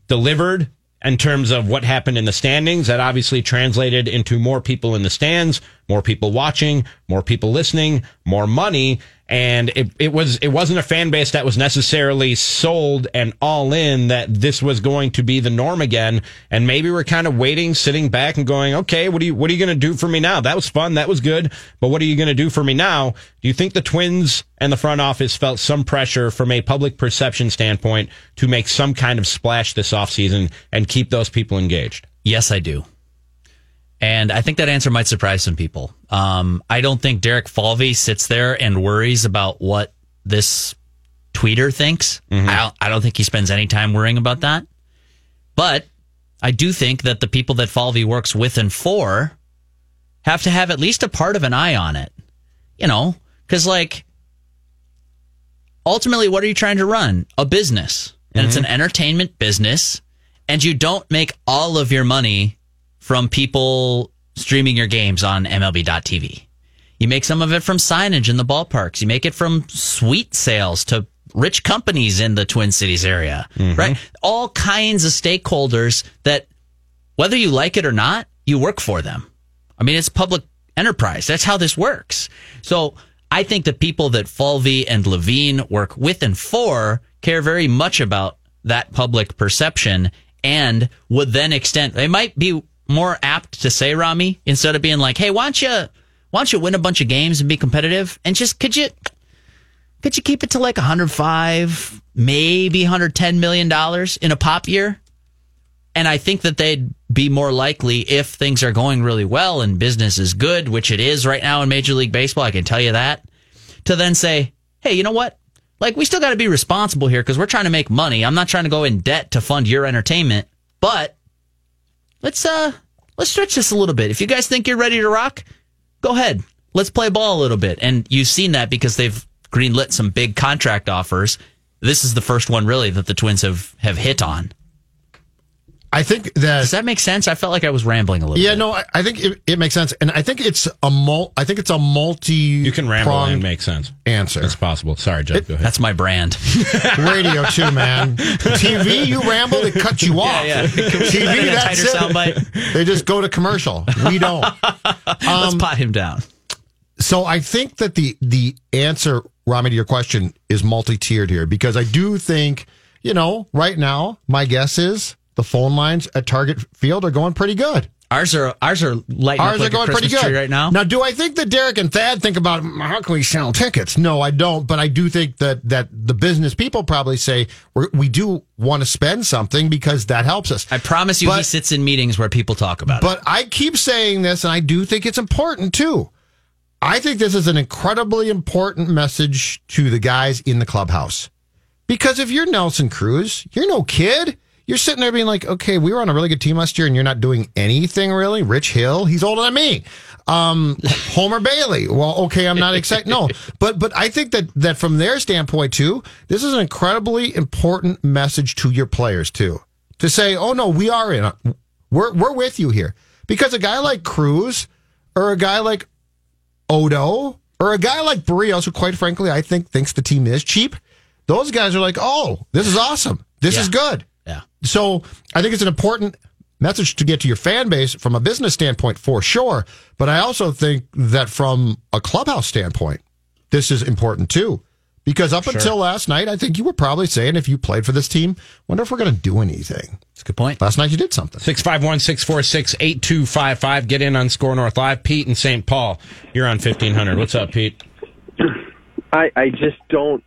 delivered in terms of what happened in the standings. That obviously translated into more people in the stands, more people watching, more people listening, more money. And it, it was it wasn't a fan base that was necessarily sold and all in that this was going to be the norm again. And maybe we're kind of waiting, sitting back and going, okay, what are you what are you going to do for me now? That was fun, that was good, but what are you going to do for me now? Do you think the Twins and the front office felt some pressure from a public perception standpoint to make some kind of splash this offseason and keep those people engaged? Yes, I do. And I think that answer might surprise some people. Um, I don't think Derek Falvey sits there and worries about what this tweeter thinks. I, don't, I don't think he spends any time worrying about that. But I do think that the people that Falvey works with and for have to have at least a part of an eye on it. You know, because like ultimately, what are you trying to run? A business. And it's an entertainment business. And you don't make all of your money from people streaming your games on MLB.tv. You make some of it from signage in the ballparks. You make it from suite sales to rich companies in the Twin Cities area, mm-hmm. right? All kinds of stakeholders that, whether you like it or not, you work for them. I mean, it's public enterprise. That's how this works. So I think the people that Falvey and Levine work with and for care very much about that public perception and would then extend, they might be more apt to say, Ramie, instead of being like, hey, why don't you, why don't you win a bunch of games and be competitive? And just, could you, could you keep it to like 105, maybe 110 million dollars in a pop year? And I think that they'd be more likely if things are going really well and business is good, which it is right now in Major League Baseball. I can tell you that. To then say, hey, you know what? Like, we still got to be responsible here because we're trying to make money. I'm not trying to go in debt to fund your entertainment, but let's, uh, let's stretch this a little bit. If you guys think you're ready to rock, go ahead. Let's play ball a little bit. And you've seen that because they've greenlit some big contract offers. This is the first one really that the Twins have, have hit on. I think that Does that make sense? I felt like I was rambling a little yeah, bit. no, I, I think it, it makes sense, and I think it's a mul- I think it's a multi. You can ramble and make sense. Answer. It's possible. Sorry, Jeff. Go ahead. That's my brand. Radio too, man. TV, you ramble, it cuts you off. yeah. Can we that TV, that's it. soundbite? They just go to commercial. We don't. Let's um, pot him down. So I think that the the answer, Ramie, to your question is multi-tiered here because I do think, you know, right now, my guess is the phone lines at Target Field are going pretty good. Ours are ours are lighting Ours up like are going pretty good right now. Now, do I think that Derek and Thad think about "Mm, how can we sell tickets? No, I don't. But I do think that that the business people probably say We're, we do want to spend something because that helps us. I promise you, he sits in meetings where people talk about it. But I keep saying this, and I do think it's important too. I think this is an incredibly important message to the guys in the clubhouse. Because if you're Nelson Cruz, you're no kid. You're sitting there being like, okay, we were on a really good team last year and you're not doing anything really. Rich Hill, he's older than me. Um, Homer Bailey. Well, okay, I'm not excited. No, but, but I think that, that from their standpoint too, this is an incredibly important message to your players too. To say, oh no, we are in, a, we're, we're with you here. Because a guy like Cruz or a guy like Odo or a guy like Berrios, who quite frankly I think thinks the team is cheap, those guys are like, oh, this is awesome. This is good. Yeah. So I think it's an important message to get to your fan base from a business standpoint for sure. But I also think that from a clubhouse standpoint, this is important too. Because up until last night, I think you were probably saying if you played for this team, wonder if we're going to do anything. That's a good point. Last night you did something. 651 646 8255. Get in on SKOR North Live. Pete in St. Paul. You're on 1500. What's up, Pete? I, I just don't.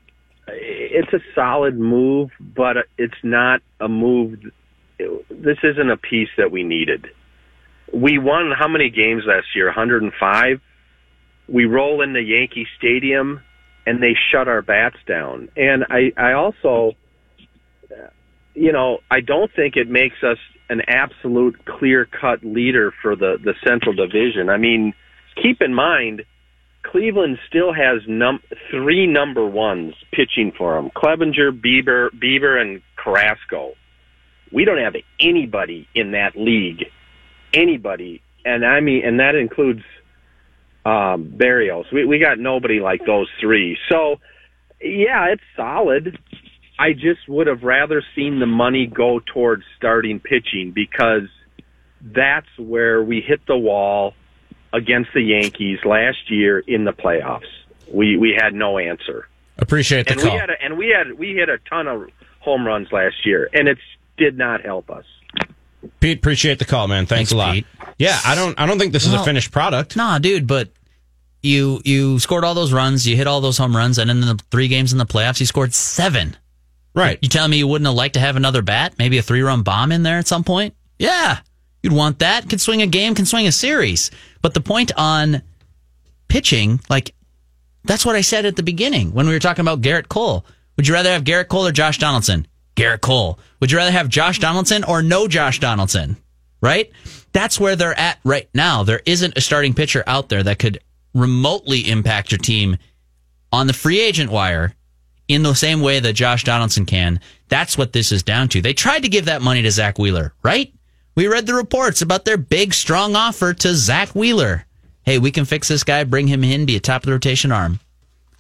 It's a solid move, but it's not a move. This isn't a piece that we needed. We won how many games last year? 105. We roll into Yankee Stadium, and they shut our bats down. And I, I also, you know, I don't think it makes us an absolute clear-cut leader for the the Central Division. I mean, keep in mind. Cleveland still has num- three number ones pitching for them: Clevinger, Bieber, Bieber, and Carrasco. We don't have anybody in that league, anybody, and I mean, and that includes um, Berrios. We we got nobody like those three. So, yeah, it's solid, I just would have rather seen the money go towards starting pitching because that's where we hit the wall against the Yankees last year in the playoffs. We we had no answer. Appreciate the and call. we had a, and we had we hit a ton of home runs last year, and it did not help us. Pete, appreciate the call, man. Thanks, Thanks, a lot. Pete. Yeah, I don't I don't think this is a finished product. Nah, dude, but you you scored all those runs, you hit all those home runs, and in the three games in the playoffs, you scored seven. Right. You telling me you wouldn't have liked to have another bat, maybe a three run bomb in there at some point? Yeah, you'd want that. Can swing a game, can swing a series. But the point on pitching, like that's what I said at the beginning when we were talking about Gerrit Cole. Would you rather have Gerrit Cole or Josh Donaldson? Gerrit Cole. Would you rather have Josh Donaldson or no Josh Donaldson? Right? That's where they're at right now. There isn't a starting pitcher out there that could remotely impact your team on the free agent wire in the same way that Josh Donaldson can. That's what this is down to. They tried to give that money to Zack Wheeler, right? We read the reports about their big, strong offer to Zack Wheeler. Hey, we can fix this guy, bring him in, be a top of the rotation arm.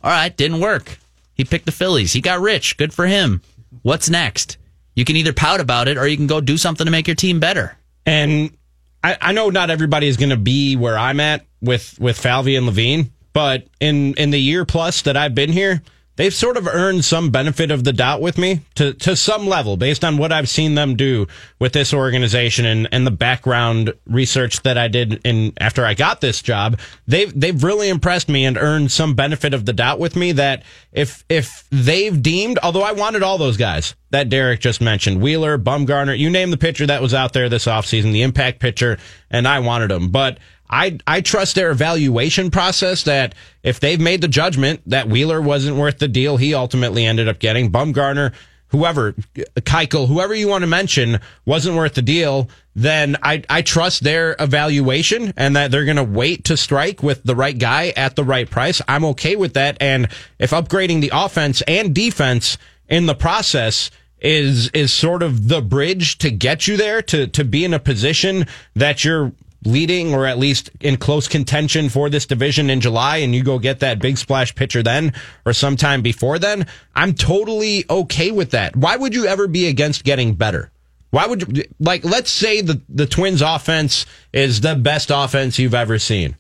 All right, didn't work. He picked the Phillies. He got rich. Good for him. What's next? You can either pout about it or you can go do something to make your team better. And I, I know not everybody is going to be where I'm at with with Falvey and Levine, but in in the year plus that I've been here, they've sort of earned some benefit of the doubt with me to to some level based on what I've seen them do with this organization and and the background research that I did in after I got this job. They've they've really impressed me and earned some benefit of the doubt with me that if if they've deemed, although I wanted all those guys that Derek just mentioned, Wheeler, Bumgarner, you name the pitcher that was out there this offseason, the impact pitcher, and I wanted them. But I I trust their evaluation process that if they've made the judgment that Wheeler wasn't worth the deal he ultimately ended up getting, Bumgarner, whoever, Keuchel, whoever you want to mention wasn't worth the deal, then I I trust their evaluation and that they're going to wait to strike with the right guy at the right price. I'm okay with that and if upgrading the offense and defense in the process is is sort of the bridge to get you there to to be in a position that you're leading or at least in close contention for this division in July and you go get that big splash pitcher then or sometime before then, I'm totally okay with that. Why would you ever be against getting better? Why would you like let's say the the Twins offense is the best offense you've ever seen.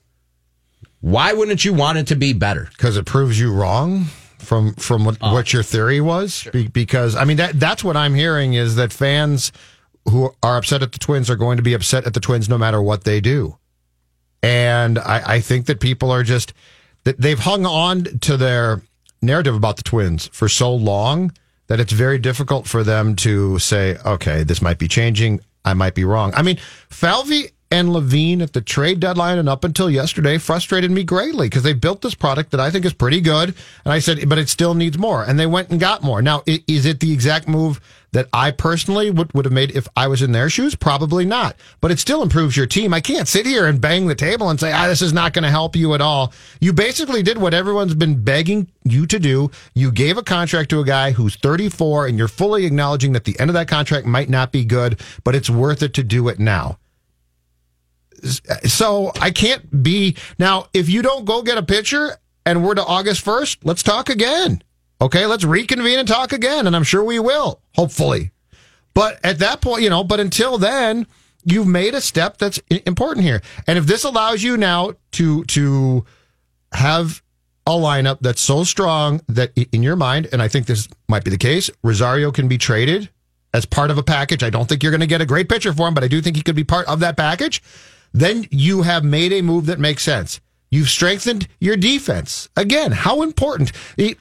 Why wouldn't you want it to be better? because it proves you wrong from from what, ah. what your theory was. Be, because I mean that that's what I'm hearing is that fans who are upset at the Twins are going to be upset at the Twins no matter what they do, and I, I think that people are just that they've hung on to their narrative about the Twins for so long that it's very difficult for them to say, okay, this might be changing. I might be wrong. I mean, Falvey and Levine at the trade deadline and up until yesterday frustrated me greatly because they built this product that I think is pretty good. And I said, but it still needs more. And they went and got more. Now, is it the exact move that I personally would, would have made if I was in their shoes? Probably not. But it still improves your team. I can't sit here and bang the table and say, ah, this is not going to help you at all. You basically did what everyone's been begging you to do. You gave a contract to a guy who's 34 and you're fully acknowledging that the end of that contract might not be good, but it's worth it to do it now. So I can't be now. If you don't go get a pitcher and we're to August first, let's talk again. Okay, let's reconvene and talk again, and I'm sure we will. Hopefully, but at that point, you know. But until then, you've made a step that's important here. And if this allows you now to to have a lineup that's so strong that in your mind, and I think this might be the case, Rosario can be traded as part of a package. I don't think you're going to get a great pitcher for him, but I do think he could be part of that package. Then you have made a move that makes sense. You've strengthened your defense. Again, how important. It-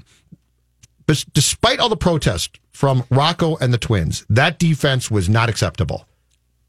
despite all the protest from Rocco and the Twins, that defense was not acceptable.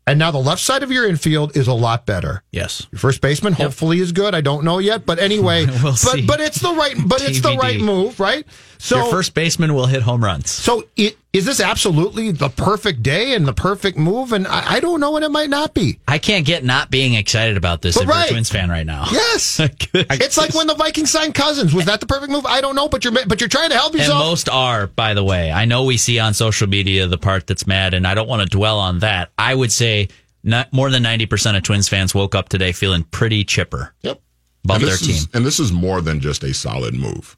And now the left side of your infield is a lot better. Yes. Your first baseman hopefully is good. I don't know yet, but anyway, We'll but see. but it's the right but it's the right move, right? So Your first baseman will hit home runs. so it, is this absolutely the perfect day and the perfect move? And I, I don't know, and it might not be. I can't get not being excited about this But if you're a Twins fan right now. Yes, it's like when the Vikings signed Cousins. Was that the perfect move? I don't know, but you're but you're trying to help yourself. And most are, by the way. I know we see on social media the part that's mad, and I don't want to dwell on that. I would say not, more than 90% of Twins fans woke up today feeling pretty chipper Yep. about and their team. Is, and this is more than just a solid move.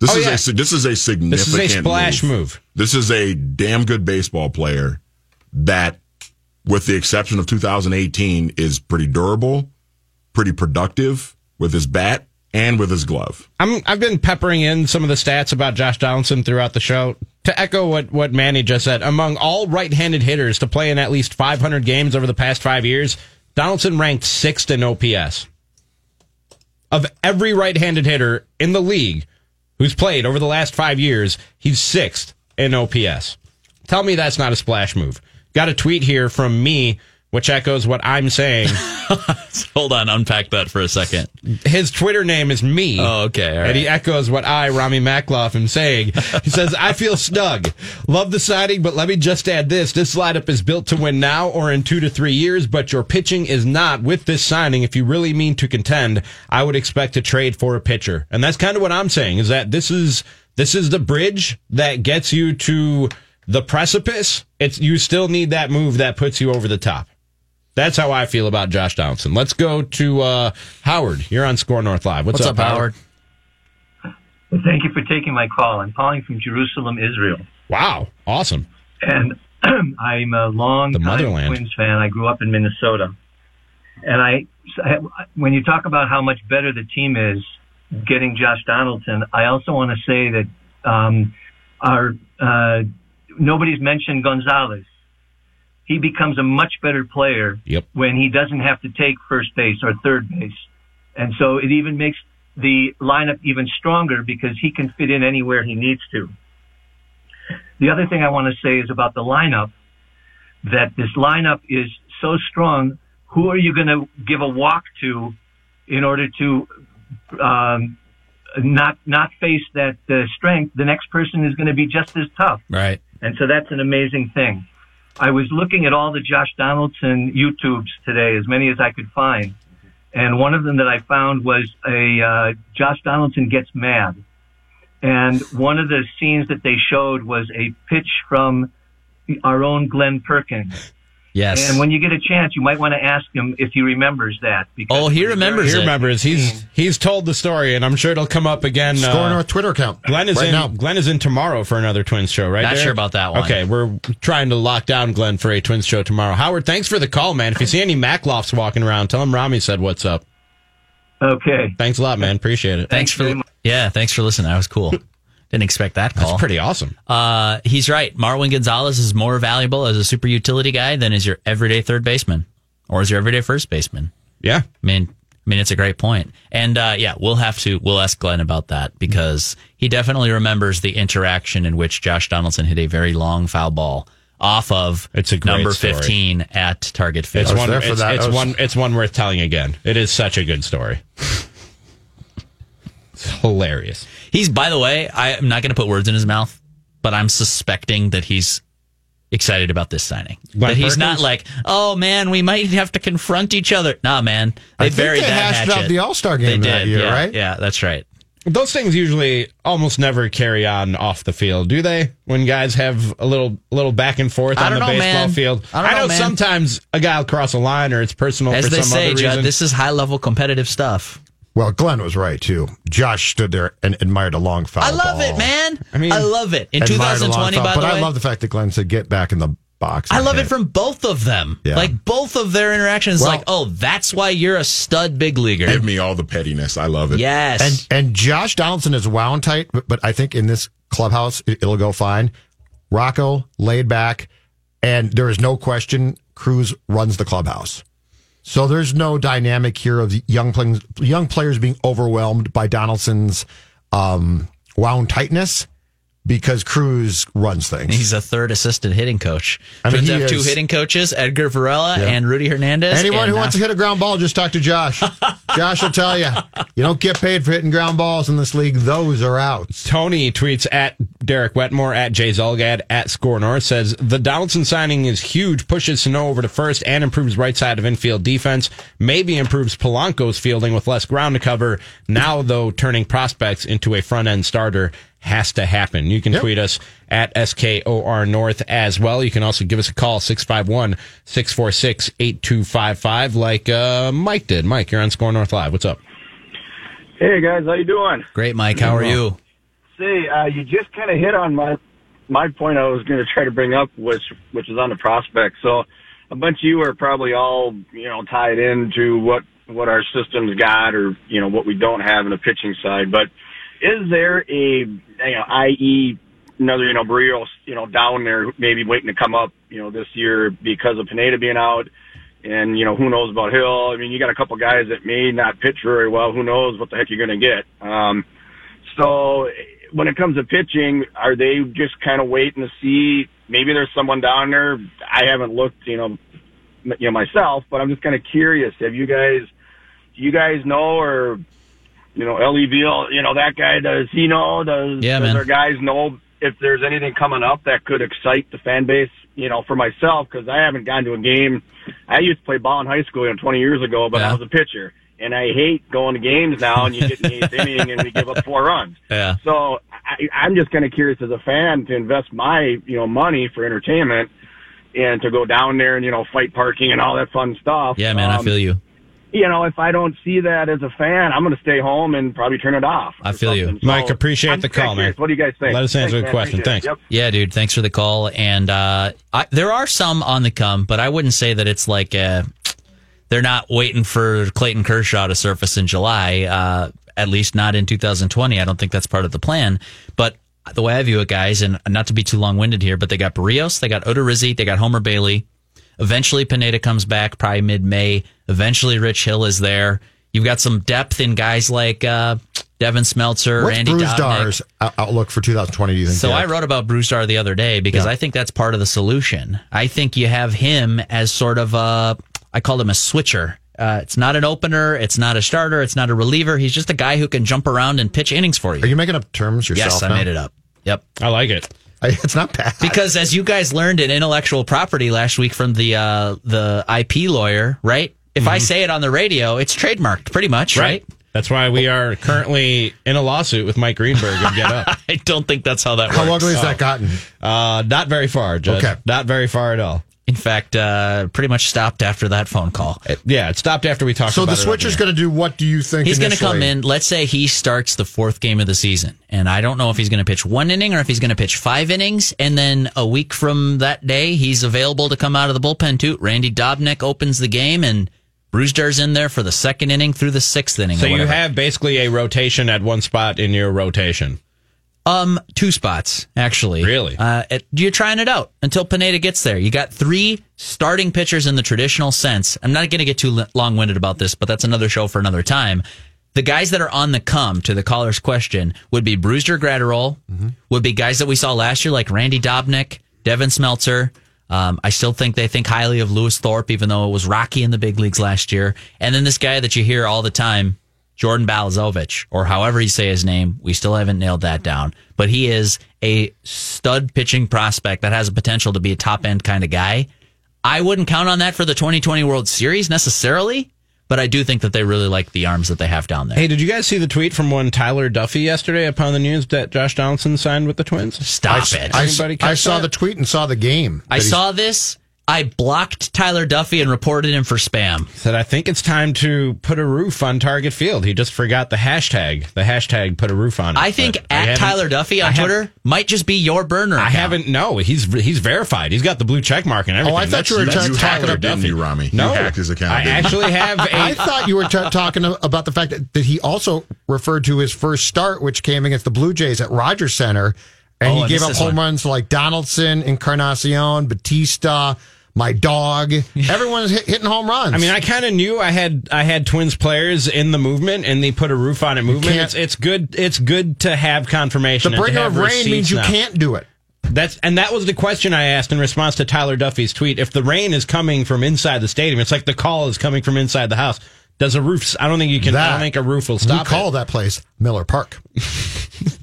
This Oh, is yeah. a this is a significant. This is a splash move. This is a damn good baseball player that, with the exception of 2018, is pretty durable, pretty productive with his bat and with his glove. I'm I've been peppering in some of the stats about Josh Donaldson throughout the show. To echo what, what Manny just said, among all right-handed hitters to play in at least 500 games over the past five years, Donaldson ranked sixth in OPS. Of every right-handed hitter in the league who's played over the last five years, he's sixth in OPS. Tell me that's not a splash move. Got a tweet here from me, which echoes what I'm saying. Hold on, unpack that for a second. His Twitter name is me. Oh, okay. all And he echoes what I, Ramie Makhlouf, am saying. He says, I feel snug. Love the signing, but let me just add this. This lineup is built to win now or in two to three years, but your pitching is not with this signing. If you really mean to contend, I would expect to trade for a pitcher. And that's kind of what I'm saying is that this is, this is the bridge that gets you to the precipice. It's, you still need that move that puts you over the top. That's how I feel about Josh Donaldson. Let's go to uh, Howard. You're on SKOR North Live. What's, What's up, Howard? Well, thank you for taking my call. I'm calling from Jerusalem, Israel. Wow, awesome. And I'm a long The time motherland. Twins fan. I grew up in Minnesota. And I, when you talk about how much better the team is getting Josh Donaldson, I also want to say that um, our uh, nobody's mentioned Gonzalez. He becomes a much better player Yep. when he doesn't have to take first base or third base. And so it even makes the lineup even stronger because he can fit in anywhere he needs to. The other thing I want to say is about the lineup that this lineup is so strong. Who are you going to give a walk to in order to um, not not face that uh, strength? The next person is going to be just as tough. Right. And so that's an amazing thing. I was looking at all the Josh Donaldson YouTubes today, as many as I could find. And one of them that I found was a uh, Josh Donaldson gets mad. And one of the scenes that they showed was a pitch from our own Glenn Perkins. Yes. And when you get a chance, you might want to ask him if he remembers that. Because Oh, he remembers He remembers. He's he's told the story, and I'm sure it'll come up again. uh, SKOR North Twitter account. Glenn is right in. now. Glenn is in tomorrow for another Twins show, right? Not Derek? sure about that one. Okay, we're trying to lock down Glenn for a Twins show tomorrow. Howard, thanks for the call, man. If you see any Makhloufs walking around, tell him Ramie said what's up. Okay. Thanks a lot, man. Appreciate it. Thanks for yeah, thanks for listening. That was cool. Didn't expect that call. That's pretty awesome. Uh, he's right. Marwin Gonzalez is more valuable as a super utility guy than is your everyday third baseman or as your everyday first baseman. Yeah. I mean, I mean, it's a great point. And, uh, yeah, we'll have to, we'll ask Glenn about that because he definitely remembers the interaction in which Josh Donaldson hit a very long foul ball off of It's a number story. 15 at target field. It's one. It's, it's one. It's one worth telling again. It is such a good story. It's hilarious. He's, by the way, I, I'm not going to put words in his mouth, but I'm suspecting that he's excited about this signing. Glenn that he's Perkins? not like, oh man, we might have to confront each other. Nah, man, they I think buried they that hashed hatchet. out the All-Star game They that did, year, yeah, right? Yeah, that's right. Those things usually almost never carry on off the field, do they? When guys have a little little back and forth on the know, baseball man. field. I don't know, know sometimes a guy will cross a line or it's personal As for they some say, other Judd, this is high level competitive stuff. Well, Glenn was right too. Josh stood there and admired a long foul. I love ball. it, man. I mean, I love it. In Admired a long 2020, foul, by but the I love the fact that Glenn said, "Get back in the box." I and love it from both of them. Yeah. Like both of their interactions. Well- like, oh, that's why you're a stud big leaguer. Give me all the pettiness. I love it. yes. And and Josh Donaldson is wound tight, but, but I think in this clubhouse it, it'll go fine. Rocco laid back, and there is no question Cruz runs the clubhouse. So there's no dynamic here of young young players being overwhelmed by Donaldson's um, wound tightness because Cruz runs things. He's a third assistant hitting coach. I mean, Twins he have two hitting coaches, Edgar Varela Yeah. and Rudy Hernandez. Anyone and who wants to uh, hit a ground ball, just talk to Josh. Josh will tell you. You don't get paid for hitting ground balls in this league. Those are out. Tony tweets at Derek Wetmore, at Jay Zulgad, at SKOR North says the Donaldson signing is huge, pushes Sano over to first and improves right side of infield defense. Maybe improves Polanco's fielding with less ground to cover. Now, though, turning prospects into a front end starter has to happen. You can Yep. tweet us at SKOR North as well. You can also give us a call, 651 646 8255, like uh, Mike did. Mike, you're on SKOR North Live. What's up? Hey guys, how you doing? Great, Mike. How are you? See, uh, you just kind of hit on my my point. I was going to try to bring up, which which is on the prospect. So a bunch of you are probably all you know tied into what what our system's got, or you know what we don't have in the pitching side. But is there a you know, i.e. another you know Berrios you know down there maybe waiting to come up you know this year because of Pineda being out? And, you know, who knows about Hill? I mean, you got a couple guys that may not pitch very well. Who knows what the heck you're going to get? Um, so when it comes to pitching, are they just kind of waiting to see? Maybe there's someone down there. I haven't looked, you know, you know myself, but I'm just kind of curious. Have you guys, do you guys know, or you know, Veal, you know, that guy? Does he know? Does Yeah, does our guys know if there's anything coming up that could excite the fan base? You know, for myself, because I haven't gone to a game. I used to play ball in high school, you know, 20 years ago, but I was a pitcher. And I hate going to games now and you get in the eighth inning and we give up four runs. Yeah. So I, I'm just kind of curious as a fan to invest my, you know, money for entertainment and to go down there and, you know, fight parking and all that fun stuff. Yeah, man, I Um, feel you. You know, if I don't see that as a fan, I'm going to stay home and probably turn it off. I feel you. Mike, appreciate I'm the just kinda call, man. What do you guys think? Let us answer Thanks, the question. Thanks. Yep. Yeah, dude. Thanks for the call. And uh, I, there are some on the come, but I wouldn't say that it's like uh they're not waiting for Clayton Kershaw to surface in July. Uh, at least not in 2020. I don't think that's part of the plan. But the way I view it, guys, and not to be too long winded here, but they got Berrios, they got Odorizzi, they got Homer Bailey. Eventually, Pineda comes back, probably mid May. Eventually, Rich Hill is there. You've got some depth in guys like uh, Devin Smeltzer, What's Randy Bruce Dobnak. Dar's outlook for 2020? Do you think? So I wrote about Brusdar the other day because Yeah. I think that's part of the solution. I think you have him as sort of a, I called him a switcher. Uh, it's not an opener. It's not a starter. It's not a reliever. He's just a guy who can jump around and pitch innings for you. Are you making up terms yourself? Yes, I now? made it up. Yep. I like it. It's not bad. Because as you guys learned in intellectual property last week from the uh, the IP lawyer, right? If I say it on the radio, it's trademarked pretty much, right? That's why we are currently in a lawsuit with Mike Greenberg of Get Up. I don't think that's how that works. How works. ugly has that gotten? Uh, not very far, Judge. Okay. Not very far at all. In fact, uh, pretty much stopped after that phone call. It- yeah, it stopped after we talked So about the switcher's going to do what do you think? He's going to come in. Let's say he starts the fourth game of the season, and I don't know if he's going to pitch one inning or if he's going to pitch five innings. And then a week from that day, he's available to come out of the bullpen too. Randy Dobnak opens the game, and Brusdar's in there for the second inning through the sixth inning. So you have basically a rotation at one spot in your rotation. Um, two spots actually. Really? Uh, it, you're trying it out until Pineda gets there. You got three starting pitchers in the traditional sense. I'm not going to get too long winded about this, but that's another show for another time. The guys that are on the come to the caller's question would be Brusdar Graterol, would be guys that we saw last year like Randy Dobnak, Devin Smeltzer. Um, I still think they think highly of Lewis Thorpe, even though it was rocky in the big leagues last year. And then this guy that you hear all the time, Jordan Balazovic, or however you say his name. We still haven't nailed that down, but he is a stud pitching prospect that has a potential to be a top end kind of guy. I wouldn't count on that for the 2020 World Series necessarily, but I do think that they really like the arms that they have down there. Hey, did you guys see the tweet from one Tyler Duffey yesterday upon the news that Josh Donaldson signed with the Twins? Stop I, it. I, I saw that? the tweet and saw the game. I saw this. I blocked Tyler Duffey and reported him for spam. Said I think it's time to put a roof on Target Field. He just forgot the hashtag. The hashtag put a roof on it. I think But I at Tyler Duffey on I have- Twitter might just be your burner. I haven't. No, he's he's verified. He's got the blue check mark and everything. Oh, I thought you were That's- ta- talking Tyler about- Didn't Duffy. you, Ramie? No, You hacked his account, I actually have a. I thought you were t- talking about the fact that, that he also referred to his first start, which came against the Blue Jays at Rogers Center, and Oh, he I gave up home one. runs like Donaldson, Encarnacion, Bautista, my dog. Everyone's hit, hitting home runs. I mean, I kind of knew I had I had Twins players in the movement, and they put a roof on it. Movement. It's it's good. It's good to have confirmation. the bringer of rain means you now. can't do it. That's and that was the question I asked in response to Tyler Duffey's tweet. If the rain is coming from inside the stadium, it's like the call is coming from inside the house. Does a roof? I don't think you can. I That- don't think a roof will stop. We call that place Miller Park.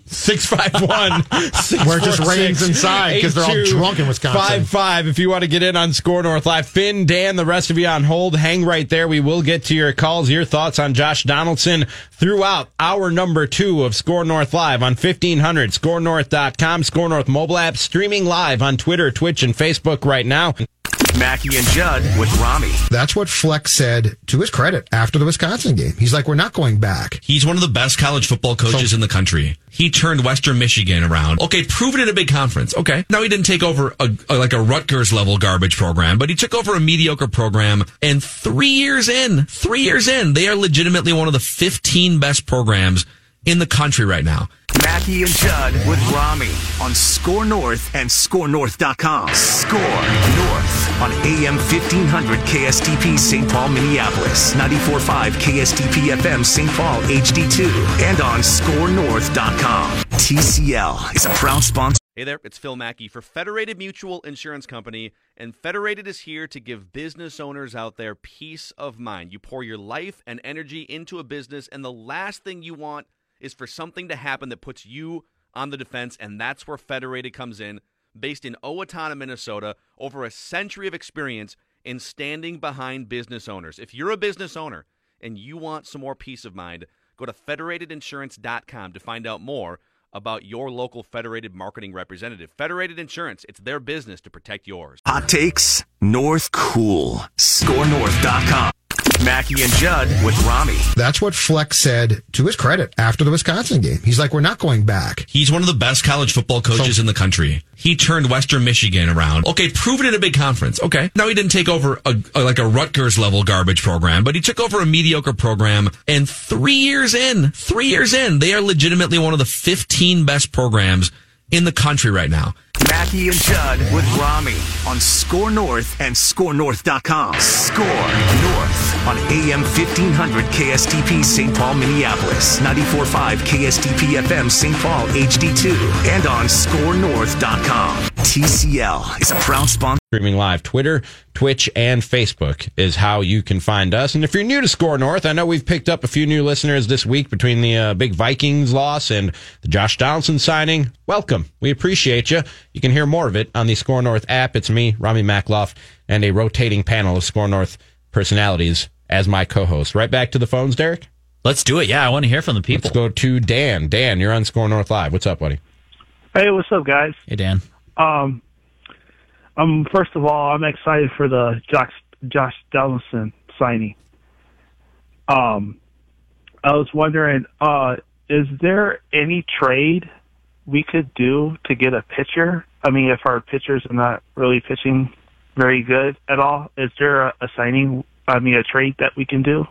Six five one. Where it just rains inside 'cause they're all drunk in Wisconsin. Five five. If you want to get in on SKOR North Live, Finn, Dan, the rest of you on hold. Hang right there. We will get to your calls, your thoughts on Josh Donaldson throughout hour number two of SKOR North Live on fifteen hundred ScoreNorth.com, SKOR North mobile app, streaming live on Twitter, Twitch, and Facebook right now. Mackey and Judd with Ramie. That's what Fleck said to his credit after the Wisconsin game. He's like, we're not going back. He's one of the best college football coaches in the country. He turned Western Michigan around. Okay, proven in a big conference. Okay. Now he didn't take over a, a- like a Rutgers level garbage program, but he took over a mediocre program and three years in, three years in, they are legitimately one of the 15 best programs in the country right now. Mackey and Judd with Ramie on SKOR North and ScoreNorth.com. SKOR North on AM 1500 KSTP St. Paul, Minneapolis, 94.5 KSTP FM St. Paul HD2, and on ScoreNorth.com. TCL is a proud sponsor. Hey there, it's Phil Mackey for Federated Mutual Insurance Company, and Federated is here to give business owners out there peace of mind. You pour your life and energy into a business, and the last thing you want is for something to happen that puts you on the defense, and that's where Federated comes in. Based in Owatonna, Minnesota, over a century of experience in standing behind business owners. If you're a business owner and you want some more peace of mind, go to federatedinsurance.com to find out more about your local Federated marketing representative. Federated Insurance, it's their business to protect yours. Hot takes, North Cool. ScoreNorth.com. Mackey and Judd with Ramie. That's what Fleck said to his credit after the Wisconsin game. He's like, we're not going back. He's one of the best college football coaches in the country. He turned Western Michigan around. Okay, proven in a big conference. Okay. Now he didn't take over a, a- like a Rutgers level garbage program, but he took over a mediocre program and three years in, three years in, they are legitimately one of the 15 best programs in the country right now. Mackey and Judd with Ramie on SKOR North and ScoreNorth.com. SKOR North on AM 1500 KSTP St. Paul, Minneapolis, 94.5 KSTP FM St. Paul HD2, and on ScoreNorth.com. TCL is a proud sponsor. Streaming live, Twitter, Twitch, and Facebook is how you can find us. And if you're new to SKOR North, I know we've picked up a few new listeners this week between the uh, big Vikings loss and the Josh Donaldson signing. Welcome. We appreciate you. You can hear more of it on the SKOR North app. It's me, Ramie Makhlouf, and a rotating panel of SKOR North personalities as my co-host. Right back to the phones, Derek. Let's do it. Yeah, I want to hear from the people. Let's go to Dan. Dan, you're on SKOR North Live. What's up, buddy? Hey, what's up, guys? Hey, Dan. Um, um, first of all, I'm excited for the Josh Josh Donaldson signing. Um, I was wondering, uh, is there any trade we could do to get a pitcher? I mean, if our pitchers are not really pitching very good at all, is there a, a signing? I mean, a trade that we can do?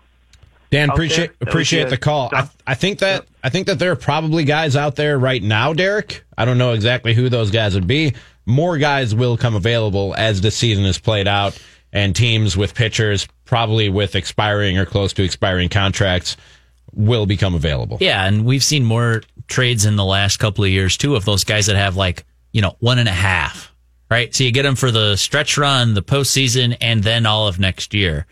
Dan, appreciate there appreciate the call. I, I think that I think that there are probably guys out there right now, Derek. I don't know exactly who those guys would be. More guys will come available as the season is played out, and teams with pitchers, probably with expiring or close to expiring contracts, will become available. Yeah, and we've seen more trades in the last couple of years too of those guys that have like you know one and a half, right? So you get them for the stretch run, the postseason, and then all of next year.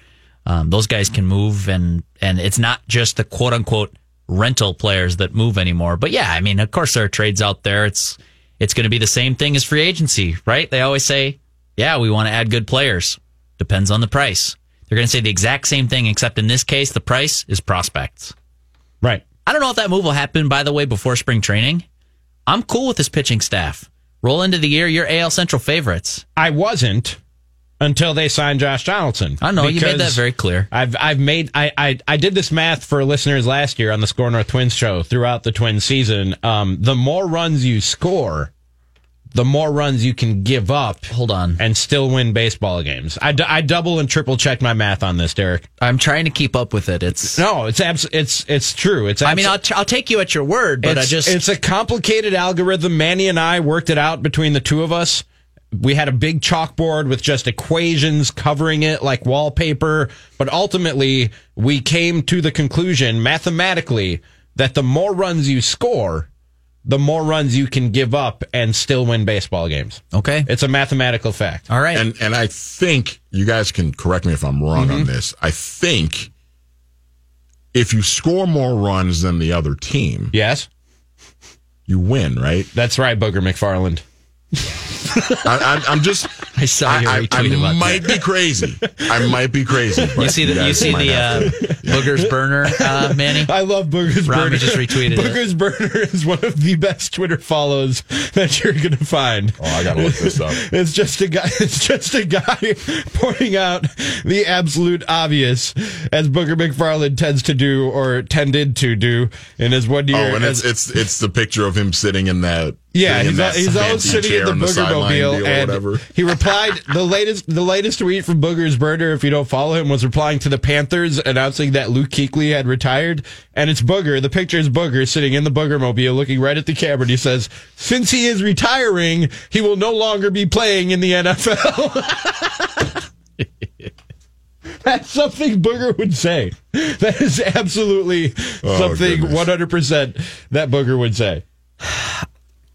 Um, those guys can move, and and it's not just the quote unquote rental players that move anymore. But yeah, I mean, of course there are trades out there. It's it's going to be the same thing as free agency, right? They always say, yeah, we want to add good players. Depends on the price. They're going to say the exact same thing, except in this case, the price is prospects. Right. I don't know if that move will happen, by the way, before spring training. I'm cool with this pitching staff. Roll into the year, you're AL Central favorites. I wasn't until they signed Josh Donaldson. I know you made that very clear. I've I've made I, I I did this math for listeners last year on the SKOR North Twins show throughout the Twins season. Um, the more runs you score, the more runs you can give up. Hold on, and still win baseball games. I, d- I double and triple check my math on this, Derek. I'm trying to keep up with it. It's no, it's abs- it's it's true. It's I mean, I'll, t- I'll take you at your word, but I just it's a complicated algorithm. Manny and I worked it out between the two of us. We had a big chalkboard with just equations covering it like wallpaper, but ultimately we came to the conclusion mathematically that the more runs you score, the more runs you can give up and still win baseball games. Okay. It's a mathematical fact. All right. And and I think you guys can correct me if I'm wrong on Mhm. this. I think if you score more runs than the other team, yes, you win, right? That's right, Booger McFarland. I, I'm, I'm just I saw you I, I, retweet I about might be crazy. I might be crazy. You see the you guys see the uh, boogers burner, uh, Manny. I love Boogers Ramie Burner. just retweeted it. Boogers Burner is one of the best Twitter follows that you're going to find. Oh, I gotta look this up. It's just a guy. It's just a guy pointing out the absolute obvious, as Booger McFarland tends to do or tended to do in his one year. Oh, and as- it's it's it's the picture of him sitting in that. Yeah, he's, that he's always sitting in the Booger Mobile, and he replied the latest the latest tweet from Booger's burner. If you don't follow him, was replying to the Panthers announcing that Luke Kuechly had retired, and it's Booger. The picture is Booger sitting in the Booger Mobile, looking right at the camera, and he says, "Since he is retiring, he will no longer be playing in the NFL." That's something Booger would say. That is absolutely Oh, something one hundred percent that Booger would say.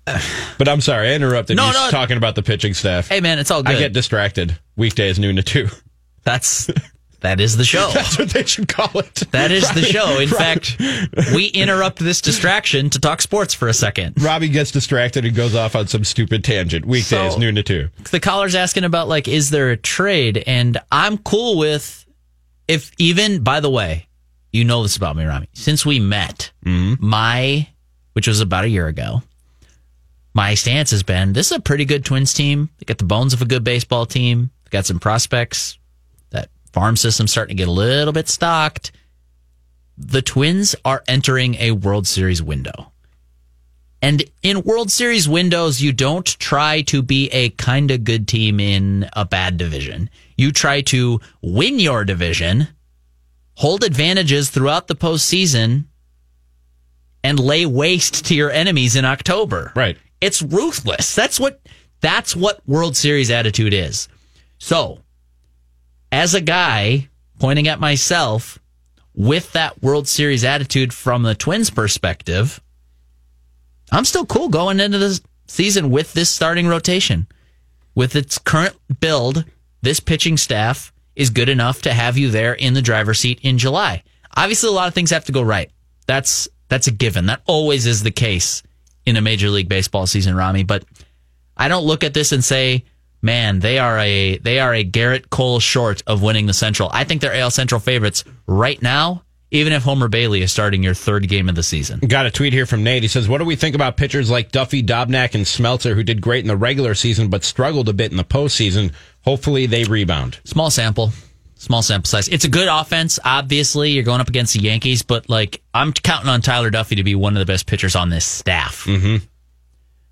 But I'm sorry, I interrupted No, you no. talking about the pitching staff. Hey man, it's all good. I get distracted weekdays noon to two. That's that is the show. That's what they should call it. That is the show. In fact, we interrupt this distraction to talk sports for a second. Robbie gets distracted and goes off on some stupid tangent. Weekdays So- noon to two. The caller's asking about like, is there a trade? And I'm cool with if even by the way, you know this about me, Ramie. Since we met, mm-hmm. my which was about a year ago, my stance has been this is a pretty good Twins team. They got the bones of a good baseball team. They got some prospects. That farm system's starting to get a little bit stocked. The Twins are entering a World Series window. And in World Series windows, you don't try to be a kind of good team in a bad division. You try to win your division, hold advantages throughout the postseason, and lay waste to your enemies in October. Right. It's ruthless. That's what that's what World Series attitude is. So, as a guy pointing at myself with that World Series attitude from the Twins perspective, I'm still cool going into this season with this starting rotation. With its current build, this pitching staff is good enough to have you there in the driver's seat in July. Obviously, a lot of things have to go right. That's that's a given. That always is the case in a Major League Baseball season, Ramie. But I don't look at this and say, man, they are a they are a Gerrit Cole short of winning the Central. I think they're AL Central favorites right now, even if Homer Bailey is starting your third game of the season. Got a tweet here from Nate. He says, What do we think about pitchers like Duffey, Dobnak, and Smeltzer who did great in the regular season but struggled a bit in the postseason? Hopefully they rebound. Small sample. Small sample size. It's a good offense. Obviously, you're going up against the Yankees, but like I'm counting on Tyler Duffey to be one of the best pitchers on this staff. Mm-hmm.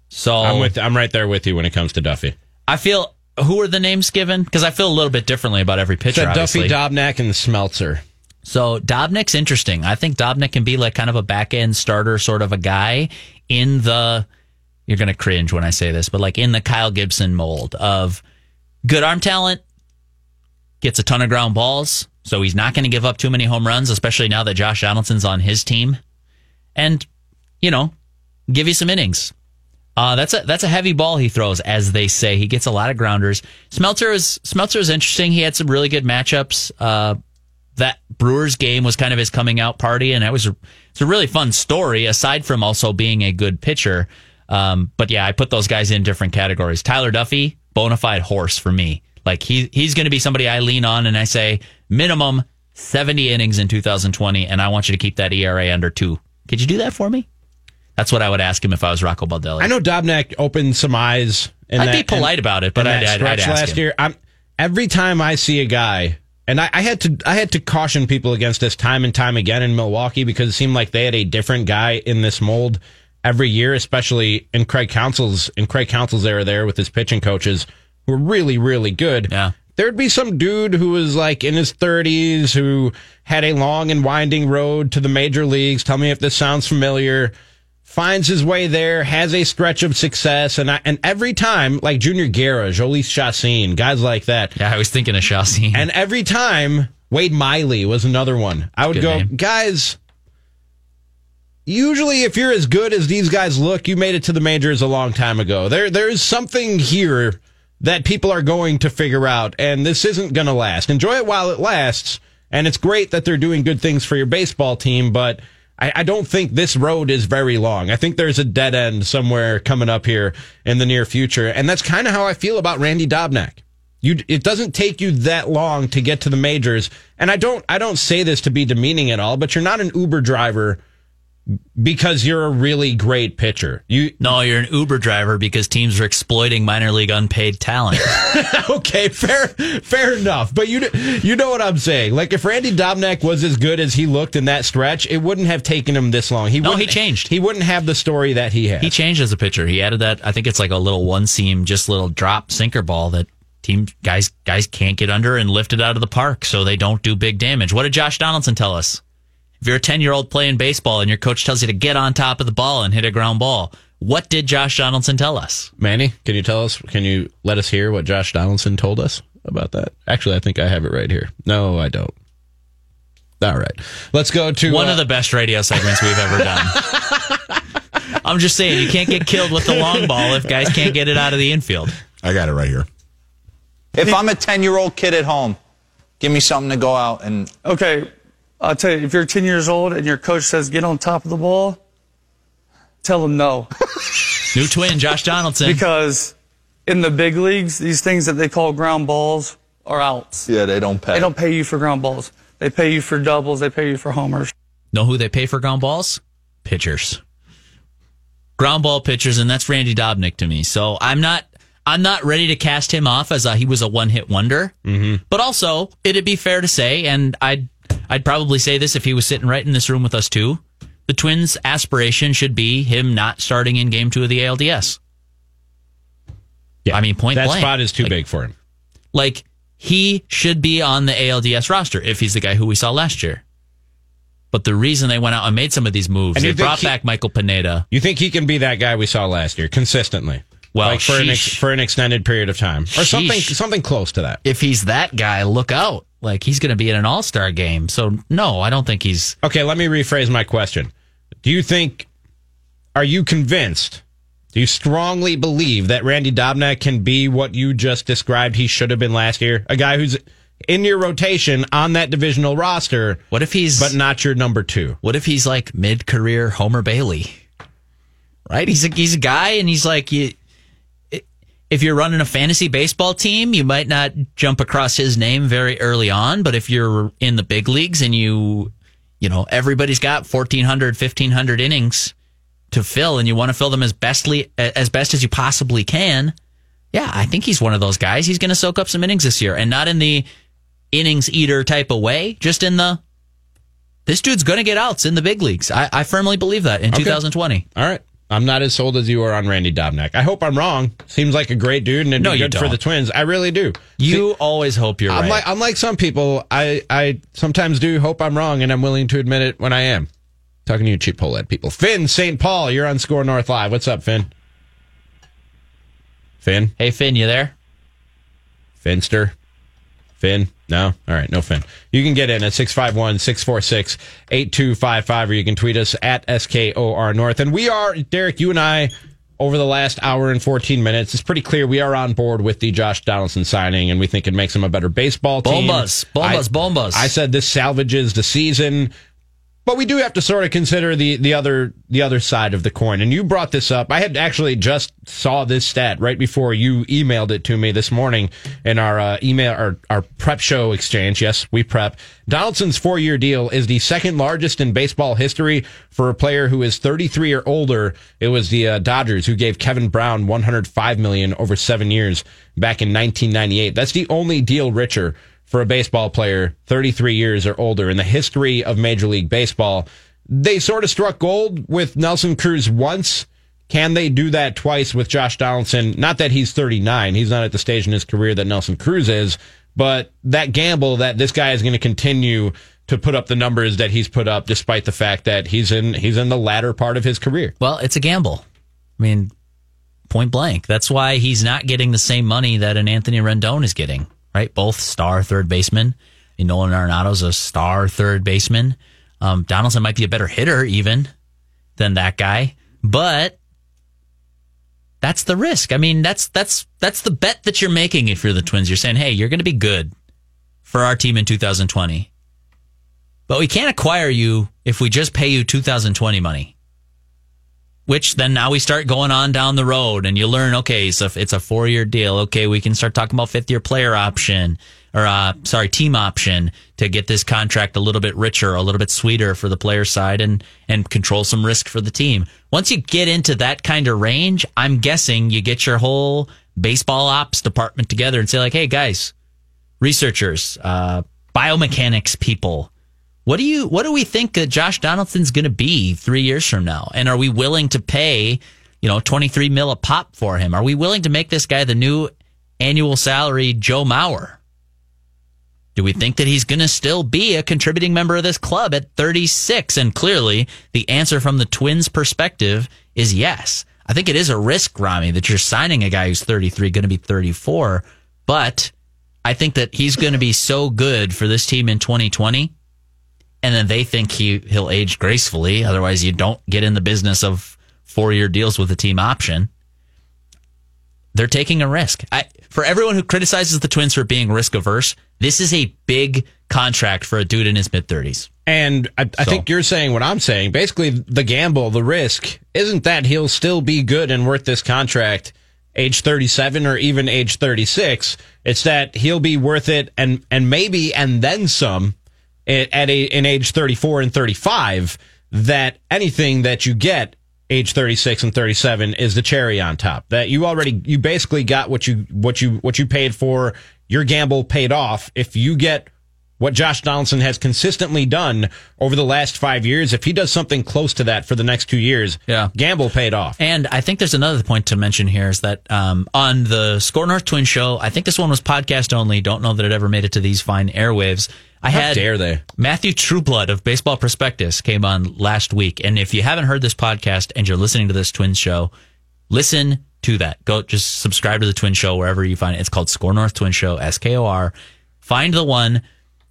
So I'm with I'm right there with you when it comes to Duffey. I feel who are the names given? Because I feel a little bit differently about every pitcher. Said Duffey, obviously. Dobnak, and Smeltzer. So Dobnak's interesting. I think Dobnik can be like kind of a back end starter sort of a guy in the you're gonna cringe when I say this, but like in the Kyle Gibson mold of good arm talent, gets a ton of ground balls, so he's not gonna give up too many home runs, especially now that Josh Donaldson's on his team. And, you know, give you some innings. Uh, that's a that's a heavy ball he throws, as they say. He gets a lot of grounders. Smeltzer is Smeltzer is interesting. He had some really good matchups. Uh, that Brewers game was kind of his coming out party, and that was a, it's a really fun story. Aside from also being a good pitcher, um, but yeah, I put those guys in different categories. Tyler Duffey, bona fide horse for me. Like he he's going to be somebody I lean on, and I say minimum seventy innings in 2020, and I want you to keep that ERA under two. Could you do that for me? That's what I would ask him if I was Rocco Baldelli. I know Dobnak opened some eyes. I'd that, be polite about it, but I'd- I'd- I'd ask last him. year. I'm every time I see a guy, and I, I had to I had to caution people against this time and time again in Milwaukee because it seemed like they had a different guy in this mold every year, especially in Craig Counsell's in Craig Counsell's era there with his pitching coaches who were really really good. Yeah. There'd be some dude who was like in his 30s who had a long and winding road to the major leagues. Tell me if this sounds familiar finds his way there, has a stretch of success, and I, and every time, like Junior Guerra, Jhoulys Chacin, guys like that. Yeah, I was thinking of Chacin. And every time, Wade Miley was another one. I would Good go, name. guys. Usually, if you're as good as these guys look, you made it to the majors a long time ago. There, there's something here that people are going to figure out, and this isn't going to last. Enjoy it while it lasts, and it's great that they're doing good things for your baseball team, but I, I don't think this road is very long. I think there's a dead end somewhere coming up here in the near future, and that's kind of how I feel about Randy Dobnak. You it doesn't take you that long to get to the majors. And I don't I don't say this to be demeaning at all, but you're not an Uber driver because you're a really great pitcher. You No, you're an Uber driver because teams are exploiting minor league unpaid talent. okay, fair, fair enough. But you, you know what I'm saying. Like if Randy Dobnak was as good as he looked in that stretch, it wouldn't have taken him this long. He No, he changed. He wouldn't have the story that he had. He changed as a pitcher. He added that. I think it's like a little one seam, just little drop sinker ball that team guys guys can't get under and lift it out of the park, so they don't do big damage. What did Josh Donaldson tell us? If you're a ten year old playing baseball and your coach tells you to get on top of the ball and hit a ground ball, what did Josh Donaldson tell us? Manny, can you tell us? Can you let us hear what Josh Donaldson told us about that? Actually, I think I have it right here. No, I don't. All right, let's go to One uh, of the best radio segments we've ever done. I'm just saying, you can't get killed with the long ball if guys can't get it out of the infield. I got it right here. If I'm a 10 year old kid at home, give me something to go out and. Okay, I'll tell you, if you're 10 years old and your coach says get on top of the ball, tell them no. New twin, Josh Donaldson. Because in the big leagues, these things that they call ground balls are outs. Yeah, they don't pay. They don't pay you for ground balls. They pay you for doubles. They pay you for homers. Know who they pay for ground balls? Pitchers. Ground ball pitchers, and that's Randy Dobnak to me. So I'm not I'm not ready to cast him off as a, he was a one hit wonder. Mm-hmm. But also, it'd be fair to say, and I'd I'd probably say this if he was sitting right in this room with us too. The Twins' aspiration should be him not starting in Game Two of the ALDS. Yeah, I mean, point that blank. spot is too Like- big for him. Like he should be on the ALDS roster if he's the guy who we saw last year. But the reason they went out and made some of these moves, And they brought he- back Michael Pineda. You think he can be that guy we saw last year consistently? Well, like for an ex- for an extended period of time, or something something close to that. If he's that guy, look out! Like he's going to be in an All Star game. So no, I don't think he's. Okay, let me rephrase my question. Do you think, are you convinced, do you strongly believe that Randy Dobnak can be what you just described he should have been last year? A guy who's in your rotation on that divisional roster. What if he's. But not your number two. What if he's like mid career Homer Bailey? Right? He's a he's a guy, and he's like you. If you're running a fantasy baseball team, you might not jump across his name very early on. But if you're in the big leagues and you, you know, everybody's got 1,400, 1,500 innings to fill, and you want to fill them as bestly as best as you possibly can. Yeah, I think he's one of those guys. He's going to soak up some innings this year, and not in the innings eater type of way, just in the this dude's going to get outs in the big leagues. I, I firmly believe that in Okay. 2020. All right. I'm not as sold as you are on Randy Dobnak. I hope I'm wrong. Seems like a great dude and it'd No, be good for the Twins. I really do. You always hope you're I'm right. Unlike, unlike some people, I, I sometimes do hope I'm wrong, and I'm willing to admit it when I am. Talking to you, cheap Pohlad people. Finn St. Paul, you're on SKOR North Live. What's up, Finn? Finn? Hey, Finn, you there? Finster? Finn? No? All right, no Finn. You can get in at 651 646 8255, or you can tweet us at SKOR North. And we are, Derek, you and I, over the last hour and 14 minutes, it's pretty clear we are on board with the Josh Donaldson signing, and we think it makes him a better baseball team. Bombas, bombas, I- bombas. I said this salvages the season. But we do have to sort of consider the, the other the other side of the coin. And you brought this up. I had actually just saw this stat right before you emailed it to me this morning in our uh, email our, our prep show exchange. Yes, we prep. Donaldson's four year deal is the second largest in baseball history for a player who is 33 or older. It was the uh, Dodgers who gave Kevin Brown 105 million over seven years back in 1998. That's the only deal richer for a baseball player 33 years or older in the history of Major League Baseball. They sort of struck gold with Nelson Cruz once. Can they do that twice with Josh Donaldson? Not that he's 39. He's not at the stage in his career that Nelson Cruz is, but that gamble that this guy is going to continue to put up the numbers that he's put up despite the fact that he's in he's in the latter part of his career. Well, it's a gamble. I mean, point blank. That's why he's not getting the same money that an Anthony Rendon is getting, right? Both star third baseman. And Nolan Arenado's a star third baseman. Um, Donaldson might be a better hitter even than that guy, but that's the risk. I mean, that's that's that's the bet that you're making if you're the Twins. You're saying, "Hey, you're going to be good for our team in 2020." But we can't acquire you if we just pay you 2020 money. Which then now we start going on down the road and you learn, okay, so if it's a four year deal. Okay, we can start talking about fifth year player option or, uh, sorry, team option to get this contract a little bit richer, a little bit sweeter for the player side and, and control some risk for the team. Once you get into that kind of range, I'm guessing you get your whole baseball ops department together and say like, Hey guys, researchers, uh, biomechanics people, what do you what do we think that Josh Donaldson's going to be three years from now? And are we willing to pay, you know, twenty three mil a pop for him? Are we willing to make this guy the new annual salary Joe Mauer? Do we think that he's going to still be a contributing member of this club at 36? And clearly, the answer from the Twins' perspective is yes. I think it is a risk, Ramie, that you're signing a guy who's 33, going to be 34. But I think that he's going to be so good for this team in 2020 and then they think he he'll age gracefully. Otherwise, you don't get in the business of four year deals with a team option. They're taking a risk. I, for everyone who criticizes the Twins for being risk averse, this is a big contract for a dude in his mid thirties. And I, I So- think you're saying what I'm saying. Basically, the gamble, the risk, isn't that he'll still be good and worth this contract age 37 or even age 36. It's that he'll be worth it and, and maybe and then some at, at a, in age 34 and 35 that anything that you get age 36 and 37 is the cherry on top that you already you basically got what you what you what you paid for your gamble paid off if you get what Josh Donaldson has consistently done over the last five years, if he does something close to that for the next two years, yeah. gamble paid off. And I think there's another point to mention here is that um, on the SKOR North Twin Show, I think this one was podcast only. Don't know that it ever made it to these fine airwaves. I How had dare they? Matthew Trueblood of Baseball Prospectus came on last week, and if you haven't heard this podcast and you're listening to this Twin Show, listen to that. Go just subscribe to the Twin Show wherever you find it. It's called SKOR North Twin Show, S K O R. Find the one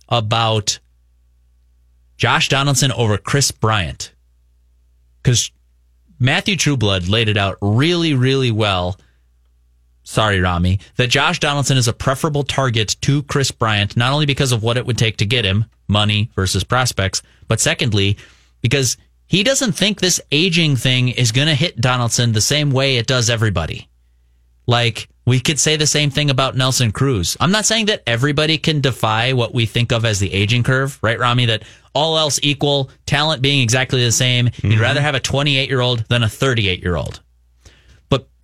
about Josh Donaldson over Kris Bryant because Matthew Trueblood laid it out really, really well. Sorry, Ramie, that Josh Donaldson is a preferable target to Kris Bryant, not only because of what it would take to get him, money versus prospects, but secondly, because he doesn't think this aging thing is going to hit Donaldson the same way it does everybody. Like, we could say the same thing about Nelson Cruz. I'm not saying that everybody can defy what we think of as the aging curve, right, Ramie? That all else equal, talent being exactly the same, you'd mm-hmm. rather have a 28 year old than a 38 year old.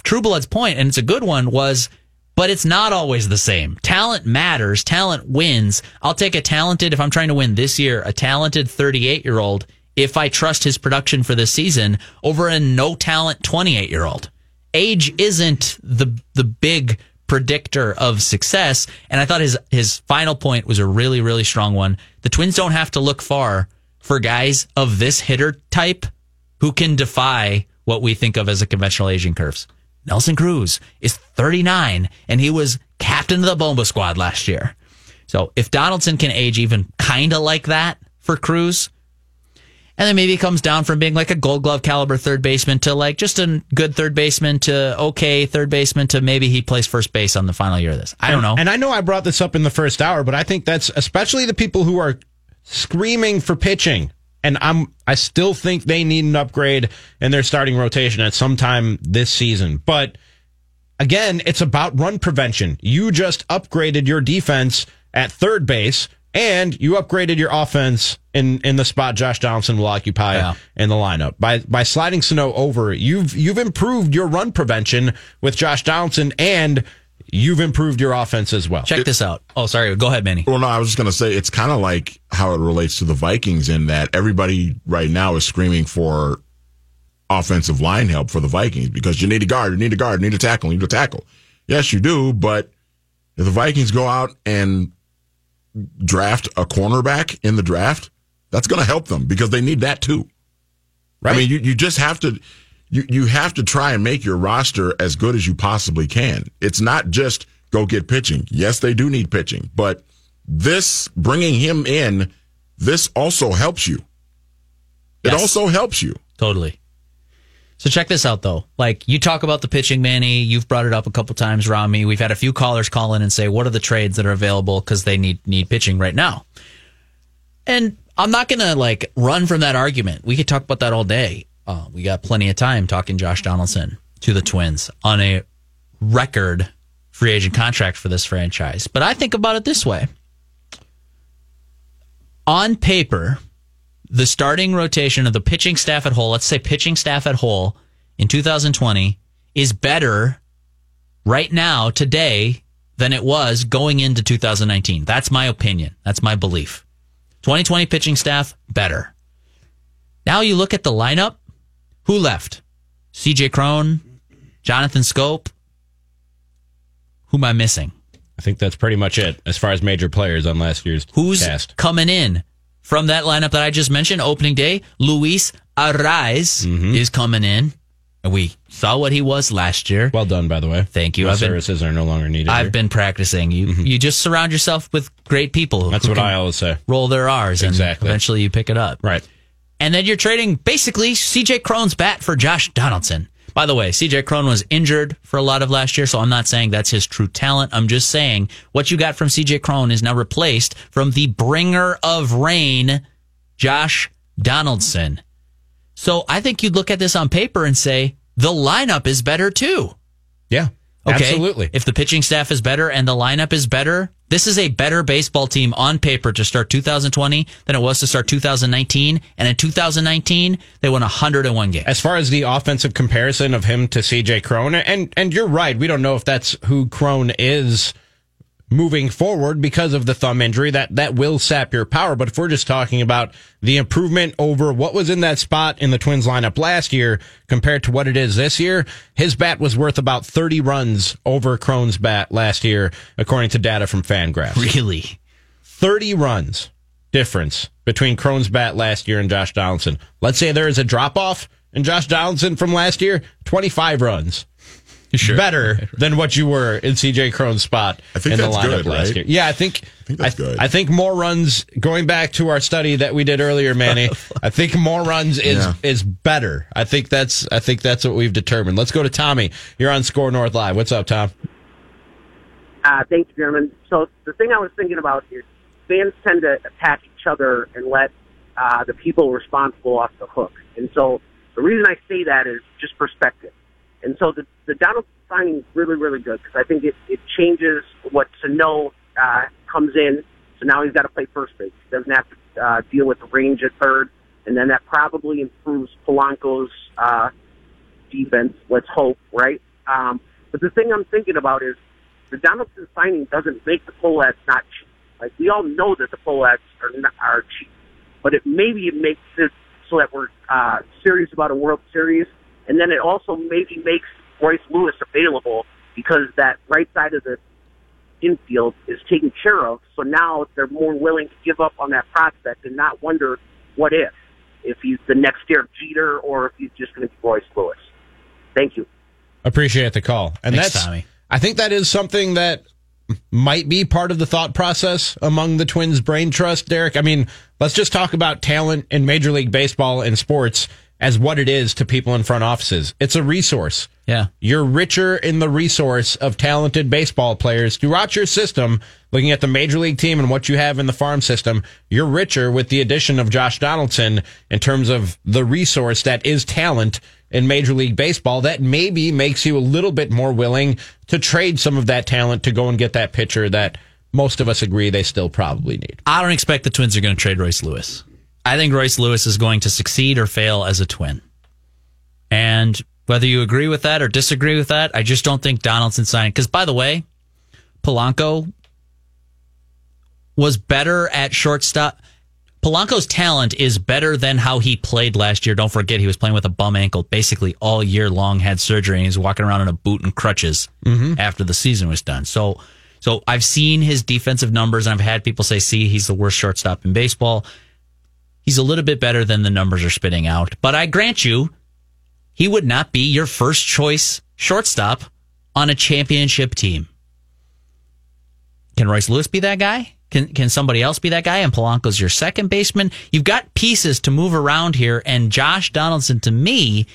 But Trueblood's point, and it's a good one, was but it's not always the same. Talent matters. Talent wins. I'll take a talented, if I'm trying to win this year, a talented 38 year old if I trust his production for this season over a no talent 28 year old. Age isn't the the big predictor of success. And I thought his his final point was a really, really strong one. The Twins don't have to look far for guys of this hitter type who can defy what we think of as a conventional aging curves. Nelson Cruz is 39 and he was captain of the Bomba squad last year. So if Donaldson can age even kind of like that for Cruz, and then maybe it comes down from being like a gold glove caliber third baseman to like just a good third baseman to okay third baseman to maybe he plays first base on the final year of this. I don't know. And I know I brought this up in the first hour, but I think that's especially the people who are screaming for pitching. And I'm I still think they need an upgrade in their starting rotation at some time this season. But again, it's about run prevention. You just upgraded your defense at third base and you upgraded your offense in, in the spot Josh Donaldson will occupy in the lineup. By by sliding Sano over, you've you've improved your run prevention with Josh Donaldson and you've improved your offense as well. Check this out. Oh, sorry. Go ahead, Manny. Well, no, I was just going to say it's kind of like how it relates to the Vikings in that everybody right now is screaming for offensive line help for the Vikings because you need a guard, you need a guard, you need a tackle, you need a tackle. Yes, you do, but if the Vikings go out and draft a cornerback in the draft, that's going to help them because they need that too. Right. I mean, you, you just have to you you have to try and make your roster as good as you possibly can. It's not just go get pitching. Yes, they do need pitching, but this bringing him in, this also helps you. It Yes. also helps you. Totally. So check this out though. Like you talk about the pitching, Manny. You've brought it up a couple times, Ramie. We've had a few callers call in and say, "What are the trades that are available because they need need pitching right now?" And I'm not gonna like run from that argument. We could talk about that all day. Uh, we got plenty of time talking Josh Donaldson to the Twins on a record free agent contract for this franchise. But I think about it this way on paper, the starting rotation of the pitching staff at whole, let's say pitching staff at whole in 2020, is better right now, today, than it was going into 2019. That's my opinion. That's my belief. 2020 pitching staff, better. Now you look at the lineup. Who left? C.J. Cron, Jonathan Schoop. Who am I missing? I think that's pretty much it as far as major players on last year's Who's cast. coming in from that lineup that I just mentioned? Opening day, Luis Arraez Mm-hmm. is coming in. We saw what he was last year. Well done, by the way. Thank you. No I've been, services are no longer needed. I've here. been practicing. You you just surround yourself with great people. That's who what I always say. Roll their R's Exactly. and eventually you pick it up. Right. And then you're trading basically C.J. Cron's bat for Josh Donaldson. By the way, C.J. Cron was injured for a lot of last year, so I'm not saying that's his true talent. I'm just saying what you got from C.J. Cron is now replaced from the bringer of rain, Josh Donaldson. So I think you'd look at this on paper and say the lineup is better too. Yeah. Okay. Absolutely. If the pitching staff is better and the lineup is better, this is a better baseball team on paper to start 2020 than it was to start 2019. And in 2019, they won 101 games. As far as the offensive comparison of him to C.J. Cron, and and you're right, we don't know if that's who Cron is moving forward because of the thumb injury. That that will sap your power. But if we're just talking about the improvement over what was in that spot in the Twins lineup last year compared to what it is this year, his bat was worth about 30 runs over Cron's bat last year, according to data from Fangraphs. Really? 30 runs difference between Cron's bat last year and Josh Donaldson. Let's say there is a drop off in Josh Donaldson from last year, 25 runs. Sure. Better than what you were in C.J. Cron's spot I think in the lineup good, last right? year. Yeah, I think I think that's good. I think more runs going back to our study that we did earlier, Manny. I think more runs is Yeah. is better. I think that's I think that's what we've determined. Let's go to Tommy. You're on SKOR North Live. What's up, Tom? Uh, thank you, gentlemen. So the thing I was thinking about is fans tend to attack each other and let uh, the people responsible off the hook. And so the reason I say that is just perspective. And so the, the Donald signing is really, really good because I think it, it changes what Sano uh, comes in. So now he's got to play first base. He doesn't have to uh, deal with the range at third. And then that probably improves Polanco's uh, defense. Let's hope, right? Um, but the thing I'm thinking about is the Donaldson signing doesn't make the Pohlads not cheap. Like we all know that the Pohlads are not, are cheap, but it maybe it makes it so that we're uh, serious about a World Series, and then it also maybe makes Royce Lewis available because that right side of the infield is taken care of. So now they're more willing to give up on that prospect and not wonder what if if he's the next Derek Jeter or if he's just going to be Royce Lewis. Thank you. Appreciate the call. And Thanks, that's Tommy. I think that is something that might be part of the thought process among the Twins brain trust, Derek. I mean, let's just talk about talent in Major League Baseball and sports as what it is to people in front offices. It's a resource. Yeah. You're richer in the resource of talented baseball players throughout your system. Looking at the major league team and what you have in the farm system, you're richer with the addition of Josh Donaldson in terms of the resource that is talent in Major League Baseball. That maybe makes you a little bit more willing to trade some of that talent to go and get that pitcher that most of us agree they still probably need. I don't expect the Twins are going to trade Royce Lewis. I think Royce Lewis is going to succeed or fail as a Twin. And whether you agree with that or disagree with that, I just don't think Donaldson signed. Because by the way, Polanco was better at shortstop. Polanco's talent is better than how he played last year. Don't forget, he was playing with a bum ankle basically all year long, had surgery, and he's walking around in a boot and crutches mm-hmm. after the season was done. So, so I've seen his defensive numbers, and I've had people say, "See, he's the worst shortstop in baseball." He's a little bit better than the numbers are spitting out, but I grant you, he would not be your first choice shortstop on a championship team. Can Royce Lewis be that guy? Can can somebody else be that guy? And Polanco's your second baseman. You've got pieces to move around here, and Josh Donaldson, to me,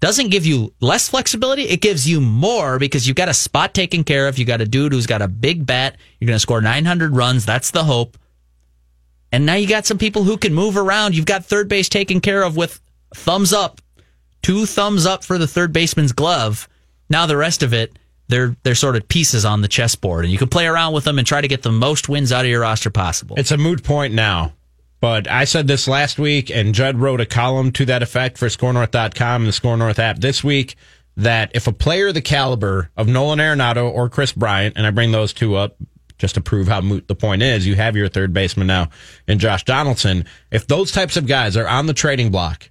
doesn't give you less flexibility. It gives you more because you've got a spot taken care of. You got a dude who's got a big bat. You're going to score 900 runs. That's the hope. And now you got some people who can move around. You've got third base taken care of with thumbs up, two thumbs up for the third baseman's glove. Now the rest of it, they're they're sort of pieces on the chessboard, and you can play around with them and try to get the most wins out of your roster possible. It's a moot point now. But I said this last week, and Judd wrote a column to that effect for SKORNorth.com and the SKOR North app this week that if a player the caliber of Nolan Arenado or Kris Bryant, and I bring those two up just to prove how moot the point is, you have your third baseman now in Josh Donaldson. If those types of guys are on the trading block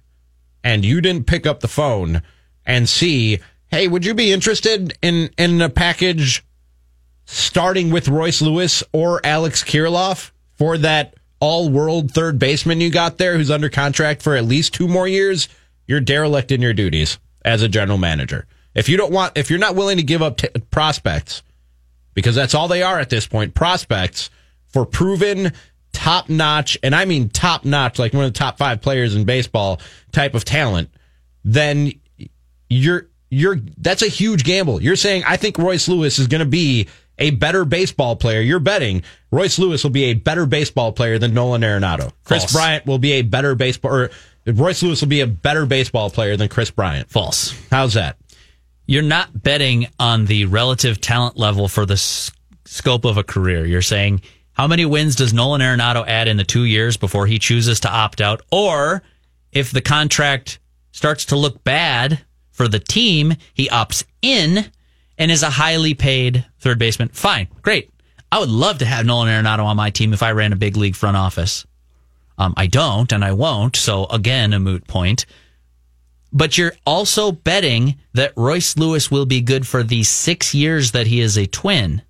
and you didn't pick up the phone and see, hey, would you be interested in, in a package starting with Royce Lewis or Alex Kirilloff for that all world third baseman you got there who's under contract for at least two more years, you're derelict in your duties as a general manager. If you don't want, if you're not willing to give up t- prospects, because that's all they are at this point, prospects for proven top notch, and I mean top notch, like one of the top five players in baseball type of talent, then you're, you're, that's a huge gamble. You're saying, I think Royce Lewis is going to be a better baseball player. You're betting Royce Lewis will be a better baseball player than Nolan Arenado. Kris False. Bryant will be a better baseball, or Royce Lewis will be a better baseball player than Kris Bryant. False. How's that? You're not betting on the relative talent level for the s- scope of a career. You're saying how many wins does Nolan Arenado add in the two years before he chooses to opt out, or if the contract starts to look bad for the team, he opts in and is a highly paid third baseman. Fine, great. I would love to have Nolan Arenado on my team if I ran a big league front office. Um, I don't, and I won't. So again, a moot point. But you're also betting that Royce Lewis will be good for the six years that he is a twin.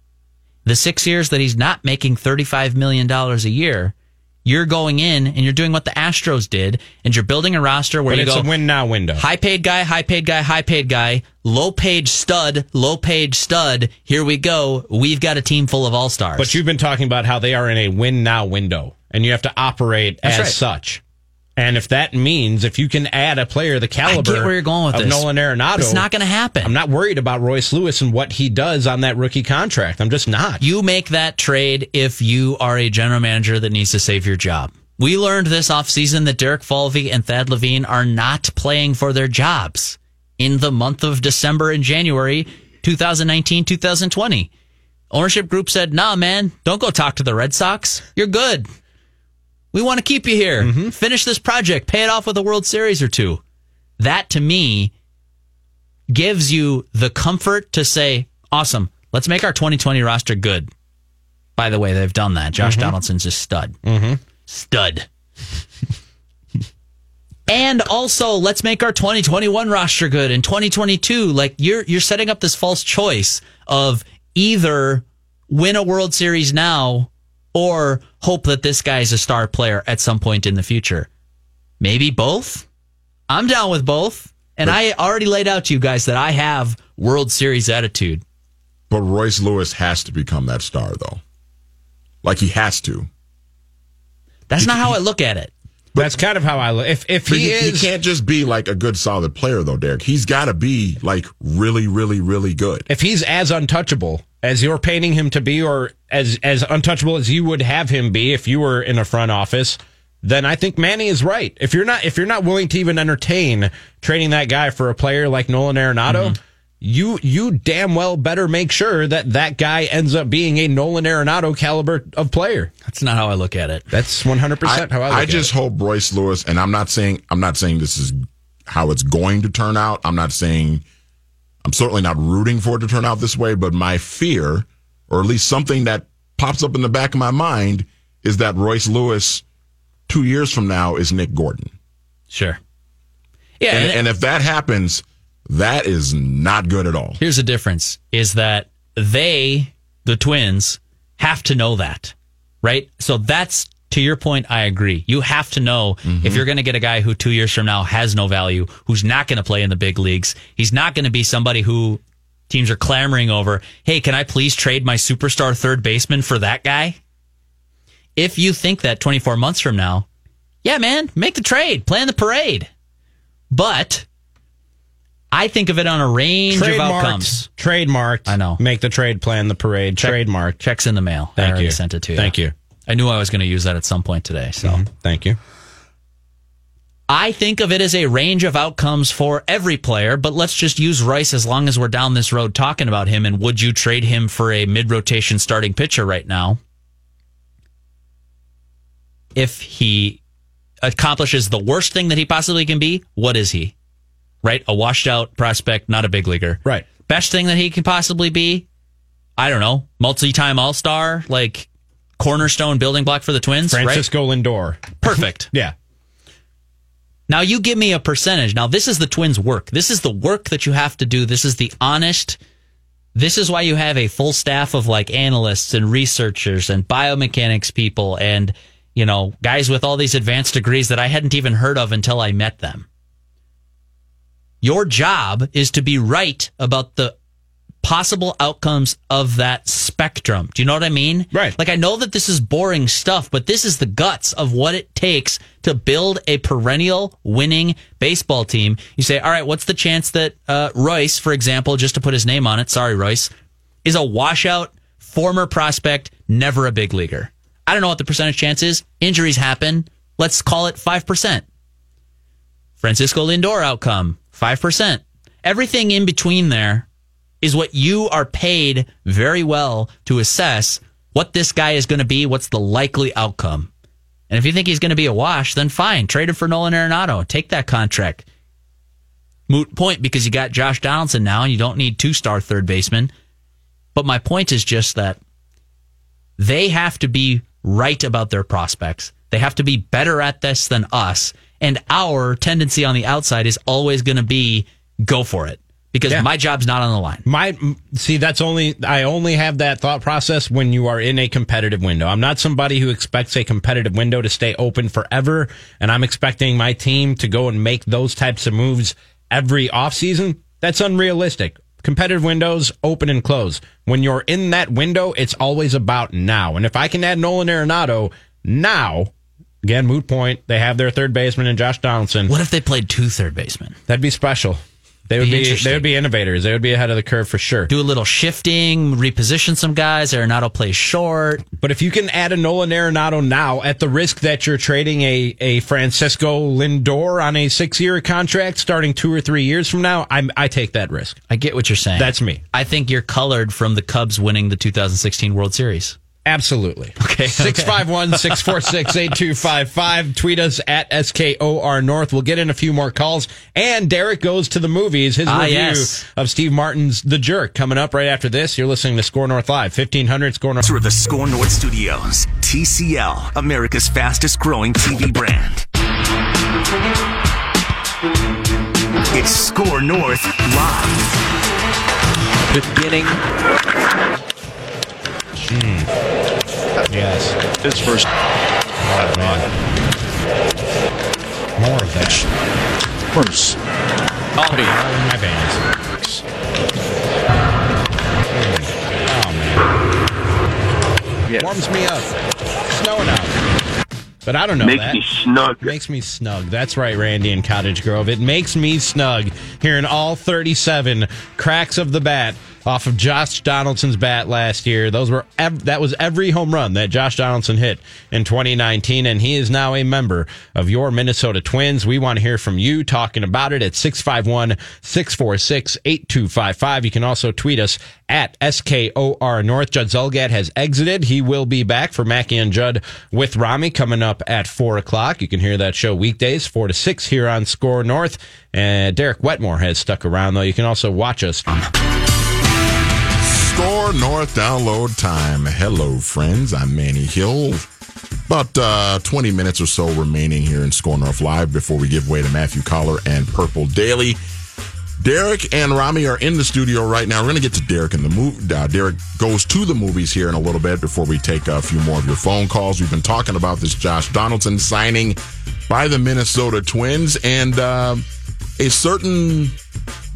The six years that he's not making $35 million a year. You're going in and you're doing what the Astros did, and you're building a roster where But you it's go a win now window. high paid guy, high paid guy, high paid guy, low paid stud, low paid stud. Here we go. We've got a team full of all stars. But you've been talking about how they are in a win now window, and you have to operate That's as right. such. And if that means if you can add a player the caliber where you're going with of this. Nolan Arenado, It's not going to happen. I'm not worried about Royce Lewis and what he does on that rookie contract. I'm just not. You make that trade if you are a general manager that needs to save your job. We learned this offseason that Derek Falvey and Thad Levine are not playing for their jobs in the month of December and January 2019 2020. Ownership group said, nah, man, don't go talk to the Red Sox. You're good. We want to keep you here. Finish this project, pay it off with a World Series or two. That to me gives you the comfort to say, awesome, let's make our 2020 roster good. By the way, they've done that. Josh Mhm. Donaldson's a stud. Mm-hmm. Stud. and also, let's make our 2021 roster good. In 2022, like you're you're setting up this false choice of either win a World Series now or hope that this guy's a star player at some point in the future. Maybe both. I'm down with both. And I already laid out to you guys that I have World Series attitude. But Royce Lewis has to become that star, though. Like he has to. That's not how I look at it. That's kind of how I look. If if he, he, is, he can't just be like a good solid player though, Derek. He's got to be like really, really, really good. if he's as untouchable as you're painting him to be, or as as untouchable as you would have him be if you were in a front office, then I think Manny is right. If you're not if you're not willing to even entertain trading that guy for a player like Nolan Arenado. Mm-hmm. You you damn well better make sure that that guy ends up being a Nolan Arenado caliber of player. That's not how I look at it. That's one hundred percent how I look I at just it. hope Royce Lewis, and I'm not saying I'm not saying this is how it's going to turn out. I'm not saying I'm certainly not rooting for it to turn out this way, but my fear, or at least something that pops up in the back of my mind, is that Royce Lewis two years from now is Nick Gordon. Sure. Yeah. And, and if that happens, that is not good at all. Here's the difference is that they, the twins, have to know that, right? So that's to your point. I agree. You have to know if mm-hmm. you're going to get a guy who two years from now has no value, who's not going to play in the big leagues. He's not going to be somebody who teams are clamoring over. Hey, can I please trade my superstar third baseman for that guy? If you think that 24 months from now, yeah, man, make the trade, plan the parade. But I think of it on a range of outcomes. Trademarked. I know. Make the trade plan, the parade. Trademark. Checks in the mail. I Thank already you. sent it to you. Thank you. I knew I was going to use that at some point today. So mm-hmm. thank you. I think of it as a range of outcomes for every player, but let's just use Rice as long as we're down this road talking about him. And would you trade him for a mid rotation starting pitcher right now? If he accomplishes the worst thing that he possibly can be, what is he? Right? A washed out prospect, not a big leaguer. Right. Best thing that he can possibly be? I don't know. Multi time all star, like cornerstone building block for the Twins. right? Francisco Lindor. Perfect. yeah. Now you give me a percentage. Now this is the Twins' work. This is the work that you have to do. This is the honest. This is why you have a full staff of like analysts and researchers and biomechanics people and you know guys with all these advanced degrees that I hadn't even heard of until I met them. Your job is to be right about the possible outcomes of that spectrum. Do you know what I mean? Right. Like I know that this is boring stuff, but this is the guts of what it takes to build a perennial winning baseball team. You say, all right, what's the chance that uh, Royce, for example, just to put his name on it, sorry, Royce, is a washout former prospect, never a big leaguer? I don't know what the percentage chance is. Injuries happen. Let's call it 5%. Francisco Lindor outcome, 5%. Everything in between there is what you are paid very well to assess what this guy is going to be, what's the likely outcome. And if you think he's going to be a wash, then fine, trade him for Nolan Arenado. Take that contract. Moot point because you got Josh Donaldson now and you don't need two star third baseman. But my point is just that they have to be right about their prospects. They have to be better at this than us. And our tendency on the outside is always going to be go for it because Yeah. my job's not on the line. My see, that's only I only have that thought process when you are in a competitive window. I'm not somebody who expects a competitive window to stay open forever, and I'm expecting my team to go and make those types of moves every offseason. That's unrealistic. Competitive windows open and close. When you're in that window, it's always about now. And if I can add Nolan Arenado now, again, moot point. They have their third baseman and Josh Donaldson. What if they played two third basemen? That'd be special. They would Be be, they would be innovators. They would be ahead of the curve for sure. Do a little shifting, reposition some guys. Arenado plays short. But if you can add a Nolan Arenado now at the risk that you're trading a, a Francisco Lindor on a six year contract starting two or three years from now, I'm, I take that risk. I get what you're saying. That's me. I think you're colored from the Cubs winning the 2016 World Series. Absolutely. Okay. 651 646 8255. Tweet us at SKOR North. We'll get in a few more calls. And Derek goes to the movies. His Ah, review yes. of Steve Martin's The Jerk coming up right after this. You're listening to SKOR North Live, 1500 SKOR North. Through the SKOR North Studios, TCL, America's fastest growing TV brand. It's SKOR North Live. Beginning Hmm. Yes. his first. Oh, man. More of that. First. Already. Oh, my veins. Oh, man. Warms me up. Snowing out. But I don't know Makes that. me snug. Makes me snug. That's right, Randy in Cottage Grove. It makes me snug hearing all 37 cracks of the bat off of Josh Donaldson's bat last year. Those were ev- that was every home run that Josh Donaldson hit in 2019 and he is now a member of your Minnesota Twins. We want to hear from you talking about it at 651-646-8255. You can also tweet us at SKOR North. Judd Zulgad has exited. He will be back for Mackey and Judd with Ramie coming up at 4 o'clock. You can hear that show weekdays, 4 to 6 here on SKOR North. And Derek Wetmore has stuck around, though. You can also watch us. SKOR North download time. Hello, friends. I'm Manny Hill. About uh, 20 minutes or so remaining here in SKOR North Live before we give way to Matthew Coller and Purple Daily. Derek and Ramie are in the studio right now. We're going to get to Derek in the movie. Uh, Derek goes to the movies here in a little bit before we take a few more of your phone calls. We've been talking about this Josh Donaldson signing by the Minnesota Twins, and uh, a certain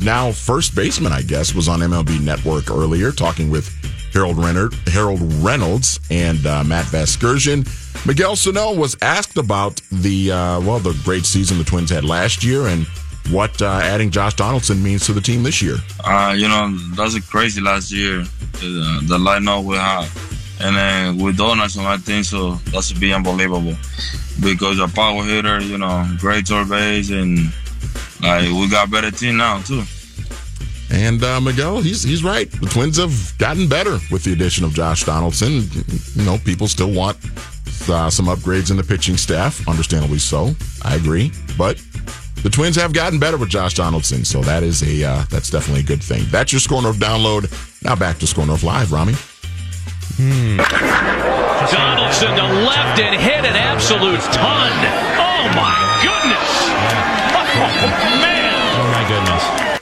now first baseman, I guess, was on MLB Network earlier talking with Harold Reynolds, Harold Reynolds and uh, Matt Vasgersian. Miguel Sano was asked about the uh, well, the great season the Twins had last year and what uh, adding Josh Donaldson means to the team this year. Uh, you know, that's a crazy last year. The, the lineup we have. And then with Donaldson, I think so. That's be unbelievable because a power hitter, you know, great third base, and like we got better team now too. And uh, Miguel, he's he's right. The Twins have gotten better with the addition of Josh Donaldson. You know, people still want uh, some upgrades in the pitching staff, understandably so. I agree, but the Twins have gotten better with Josh Donaldson, so that is a uh, that's definitely a good thing. That's your SKOR North download. Now back to SKOR North Live, Ramie. Donaldson to left and hit an absolute ton. Oh my goodness! Oh man! Oh my goodness.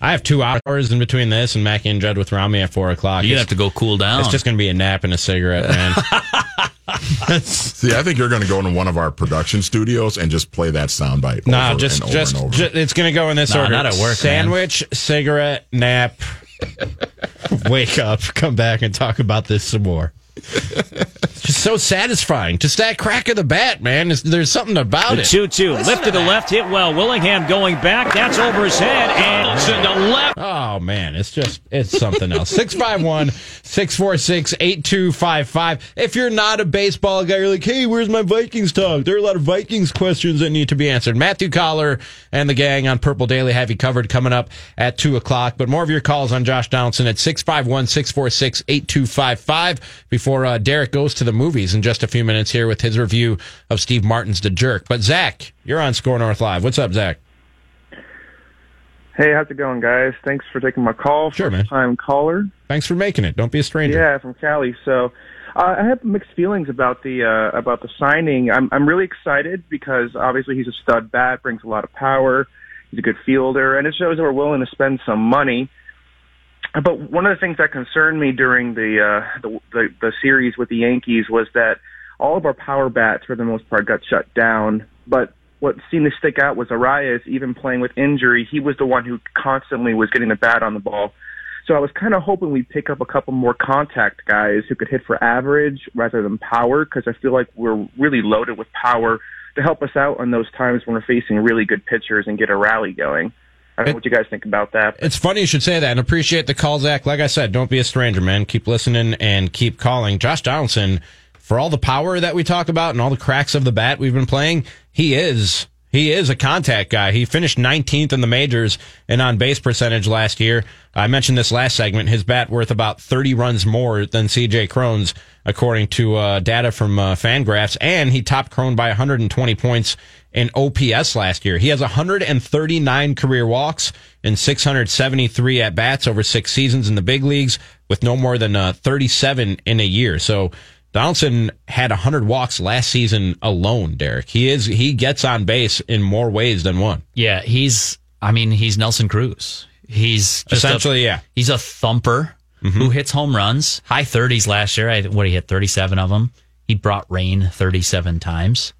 I have two hours in between this and Mackey and Judd with Ramie at four o'clock. You It's- have to go cool down. It's just going to be a nap and a cigarette, man. See, I think you're going to go into one of our production studios and just play that soundbite. no, over just and over just, and over. ju- it's going to go in this Nah, order: not at work, man. sandwich, cigarette, nap, wake up, come back and talk about this some more. It's just so satisfying. Just that crack of the bat, man. Is- There's something about The it. 2 2. Lifted to left, hit well. Willingham going back. That's over his head. And to left. Oh man, it's just it's something else. 651 646 8255. If you're not a baseball guy, you're like, hey, where's my Vikings talk? There are a lot of Vikings questions that need to be answered. Matthew Coller and the gang on Purple Daily have you covered coming up at two o'clock. But more of your calls on Josh Donaldson at 651 646 8255 before uh, Derek goes to the movies in just a few minutes here with his review of Steve Martin's The Jerk. But Zach, you're on SKOR North Live. What's up, Zach? Hey, how's it going, guys? Thanks for taking my call. Sure, man. Time caller. Thanks for making it. Don't be a stranger. Yeah, from Cali. So, uh, I have mixed feelings about the uh, about the signing. I'm I'm really excited because obviously he's a stud bat, brings a lot of power. He's a good fielder, and it shows that we're willing to spend some money. But one of the things that concerned me during the uh, the, the the series with the Yankees was that all of our power bats, for the most part, got shut down. But what seemed to stick out was Arraez, even playing with injury, he was the one who constantly was getting the bat on the ball. So I was kind of hoping we'd pick up a couple more contact guys who could hit for average rather than power, because I feel like we're really loaded with power to help us out on those times when we're facing really good pitchers and get a rally going. I don't know what you guys think about that. It's funny you should say that and appreciate the call, Zach. Like I said, don't be a stranger, man. Keep listening and keep calling. Josh Donaldson, for all the power that we talk about and all the cracks of the bat we've been playing, he is. He is a contact guy. He finished 19th in the majors in on base percentage last year. I mentioned this last segment. His bat worth about 30 runs more than C.J. Cron's, according to uh, data from uh, Fangraphs. And he topped Crone by 120 points in OPS last year. He has 139 career walks and 673 at bats over six seasons in the big leagues, with no more than uh, 37 in a year. So Donaldson had 100 walks last season alone. Derek, he is he gets on base in more ways than one. Yeah, he's. I mean, he's Nelson Cruz. He's just a- Essentially, yeah. He's a thumper mm-hmm. who hits home runs. High thirties last year. I what he hit thirty seven of them. He brought rain thirty seven times,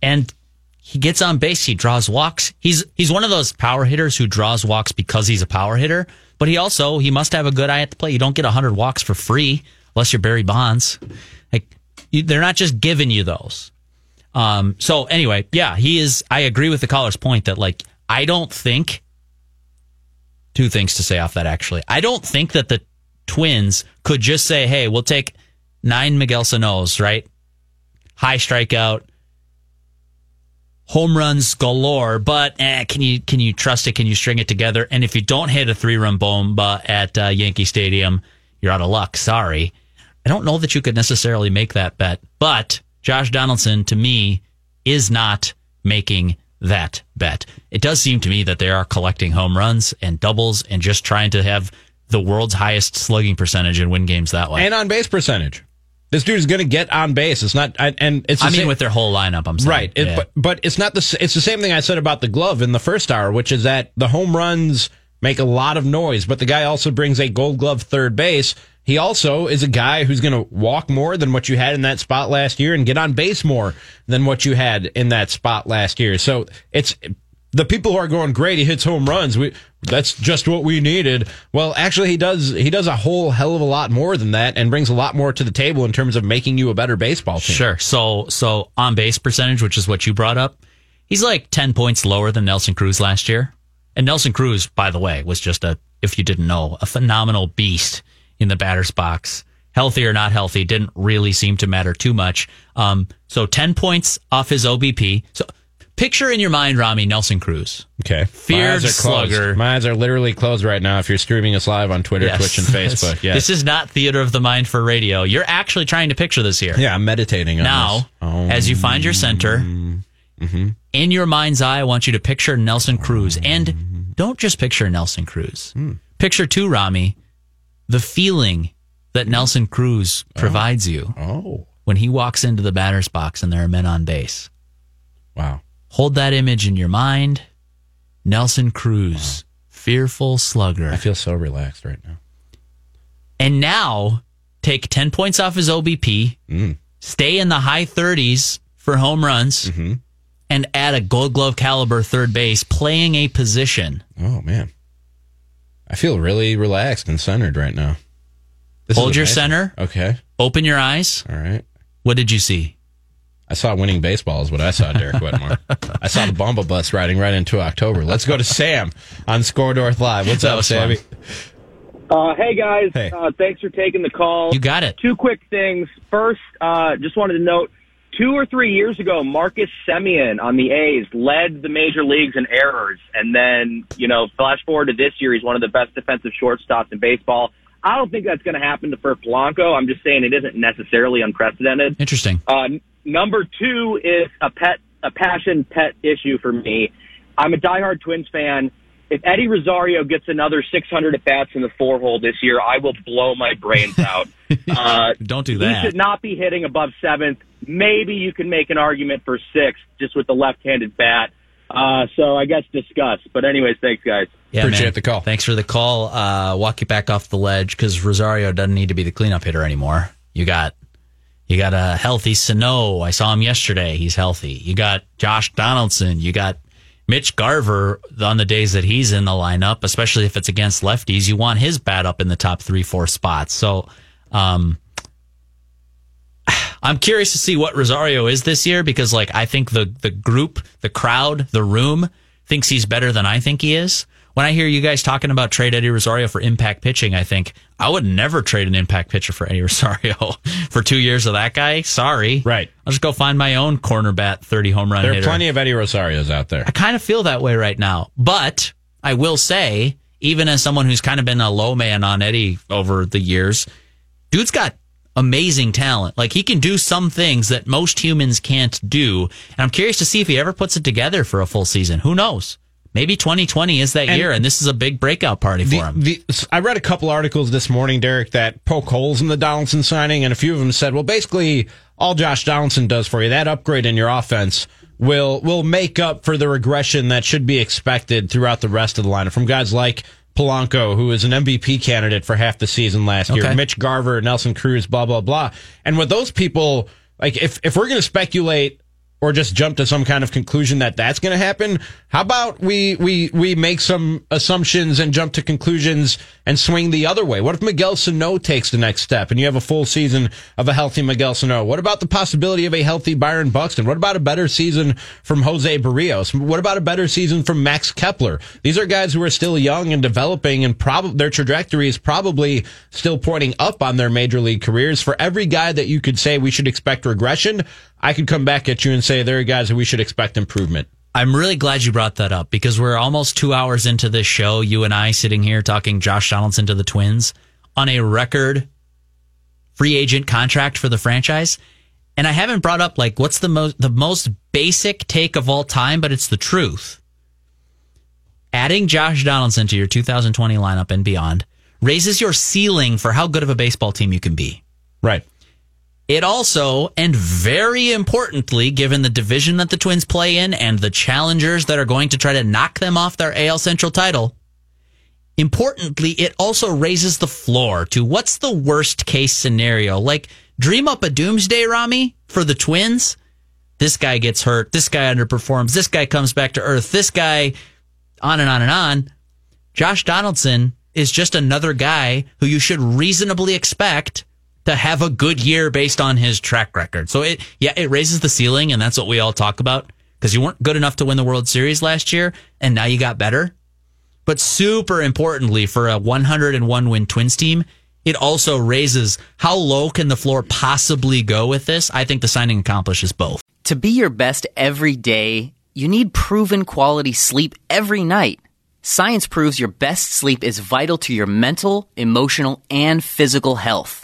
and he gets on base. He draws walks. He's he's one of those power hitters who draws walks because he's a power hitter. But he also he must have a good eye at the plate. You don't get hundred walks for free unless you're Barry Bonds. Like you, they're not just giving you those. Um, so anyway, yeah, he is. I agree with the caller's point that like I don't think two things to say off that actually. I don't think that the Twins could just say, "Hey, we'll take nine Miguel Sano's right, high strikeout, home runs galore, but eh, can you can you trust it? Can you string it together? And if you don't hit a three run bomba at uh, Yankee Stadium, you're out of luck. Sorry." I don't know that you could necessarily make that bet, but Josh Donaldson to me is not making that bet. It does seem to me that they are collecting home runs and doubles and just trying to have the world's highest slugging percentage and win games that way. And on base percentage. This dude is going to get on base. It's not, I- and it's. the I mean, same- with their whole lineup, I'm saying. Right, It- Yeah. but but it's not the it's the same thing I said about the glove in the first hour, which is that the home runs make a lot of noise, but the guy also brings a Gold Glove third base. He also is a guy who's going to walk more than what you had in that spot last year and get on base more than what you had in that spot last year. So it's the people who are going great. He hits home runs. We that's just what we needed. Well, actually, he does. He does a whole hell of a lot more than that, and brings a lot more to the table in terms of making you a better baseball team. Sure. So so on base percentage, which is what you brought up, he's like ten points lower than Nelson Cruz last year. And Nelson Cruz, by the way, was just a if you didn't know, a phenomenal beast in the batter's box. healthy or not healthy didn't really seem to matter too much. Um, so 10 points off his OBP. So picture in your mind, Ramie Nelson Cruz. Okay. My Feared closed. slugger. My eyes are literally closed right now if you're streaming us live on Twitter, Yes. Twitch, and Facebook. Yes. This is not theater of the mind for radio. You're actually trying to picture this here. yeah, I'm meditating on Now. Oh. as you find your center, Mm-hmm. in your mind's eye, I want you to picture Nelson Cruz. And don't just picture Nelson Cruz. Hmm. Picture too, Ramie, the feeling that Nelson Cruz provides you Oh. when he walks into the batter's box and there are men on base. Wow. Hold that image in your mind. Nelson Cruz, fearful slugger. I feel so relaxed right now. And now take 10 points off his OBP, Mm. stay in the high 30s for home runs, Mm-hmm. and add a gold glove caliber third base playing a position. Oh, man. I feel really relaxed and centered right now. This Hold your center, Okay. open your eyes. All right. What did you see? I saw winning baseball is what I saw, Derek Wetmore. I saw the Bomba bus riding right into October. Let's go to Sam on SKOR North Live. What's That up, was Sammy? Uh, hey guys, Hey. Uh, thanks for taking the call. You got it. Two quick things. First, uh, just wanted to note, two or three years ago, Marcus Semien on the A's led the major leagues in errors, and then you know, flash forward to this year, he's one of the best defensive shortstops in baseball. I don't think that's going to happen to for Polanco. I'm just saying it isn't necessarily unprecedented. Interesting. Uh, number two is a pet, a passion pet issue for me. I'm a diehard Twins fan. If Eddie Rosario gets another 600 at bats in the four hole this year, I will blow my brains out. Uh, Don't do that. he should not be hitting above seventh. Maybe you can make an argument for six just with the left-handed bat. Uh, so I guess discuss. But anyways, thanks guys. man. the call. Thanks for the call. Uh, walk you back off the ledge because Rosario doesn't need to be the cleanup hitter anymore. You got you got a healthy Sano. I saw him yesterday. He's healthy. You got Josh Donaldson. You got Mitch Garver on the days that he's in the lineup, especially if it's against lefties. You want his bat up in the top three, four spots. So, um, I'm curious to see what Rosario is this year because, like, I think the the group, the crowd, the room thinks he's better than I think he is. When I hear you guys talking about trade Eddie Rosario for impact pitching, I think I would never trade an impact pitcher for Eddie Rosario for two years of that guy. Sorry, right? I'll just go find my own corner bat, thirty home run There are hitter. plenty of Eddie Rosarios out there. I kind of feel that way right now. But I will say, even as someone who's kind of been a low man on Eddie over the years, dude's got amazing talent. Like he can do some things that most humans can't do. And I'm curious to see if he ever puts it together for a full season. Who knows? Maybe 2020 is that And- year, and this is a big breakout party for him. the, I read a couple articles this morning, Derek, that poke holes in the Donaldson signing, and a few of them said, well, basically, all Josh Donaldson does for you, that upgrade in your offense, will will make up for the regression that should be expected throughout the rest of the lineup from guys like Polanco, who is an MVP candidate for half the season last year, Mitch Garver, Nelson Cruz, blah blah blah. And with those people, like if if we're going to speculate or just jump to some kind of conclusion that that's going to happen. How about we we we make some assumptions and jump to conclusions and swing the other way? What if Miguel Sano takes the next step and you have a full season of a healthy Miguel Sano? What about the possibility of a healthy Byron Buxton? What about a better season from Jose Berrios? What about a better season from Max Kepler? These are guys who are still young and developing and probably their trajectory is probably still pointing up on their major league careers. For every guy that you could say we should expect regression, I could come back at you and say there are guys that we should expect improvement. I'm really glad you brought that up because we're almost two hours into this show. You and I sitting here talking Josh Donaldson to the Twins on a record free agent contract for the franchise. And I haven't brought up like what's the most the most basic take of all time, but it's the truth. Adding Josh Donaldson to your 2020 lineup and beyond raises your ceiling for how good of a baseball team you can be. Right. It also, and very importantly, given the division that the Twins play in and the challengers that are going to try to knock them off their AL Central title, importantly, it also raises the floor to what's the worst case scenario. Like, dream up a doomsday, Ramie, for the Twins. This guy gets hurt. This guy underperforms. This guy comes back to earth. This guy, on and on and on. Josh Donaldson is just another guy who you should reasonably expect to have a good year based on his track record. So it, yeah, it raises the ceiling, and that's what we all talk about because you weren't good enough to win the World Series last year, and now you got better. But super importantly, for a 101 win Twins team, it also raises how low can the floor possibly go with this? I think the signing accomplishes both. To be your best every day, you need proven quality sleep every night. Science proves your best sleep is vital to your mental, emotional, and physical health.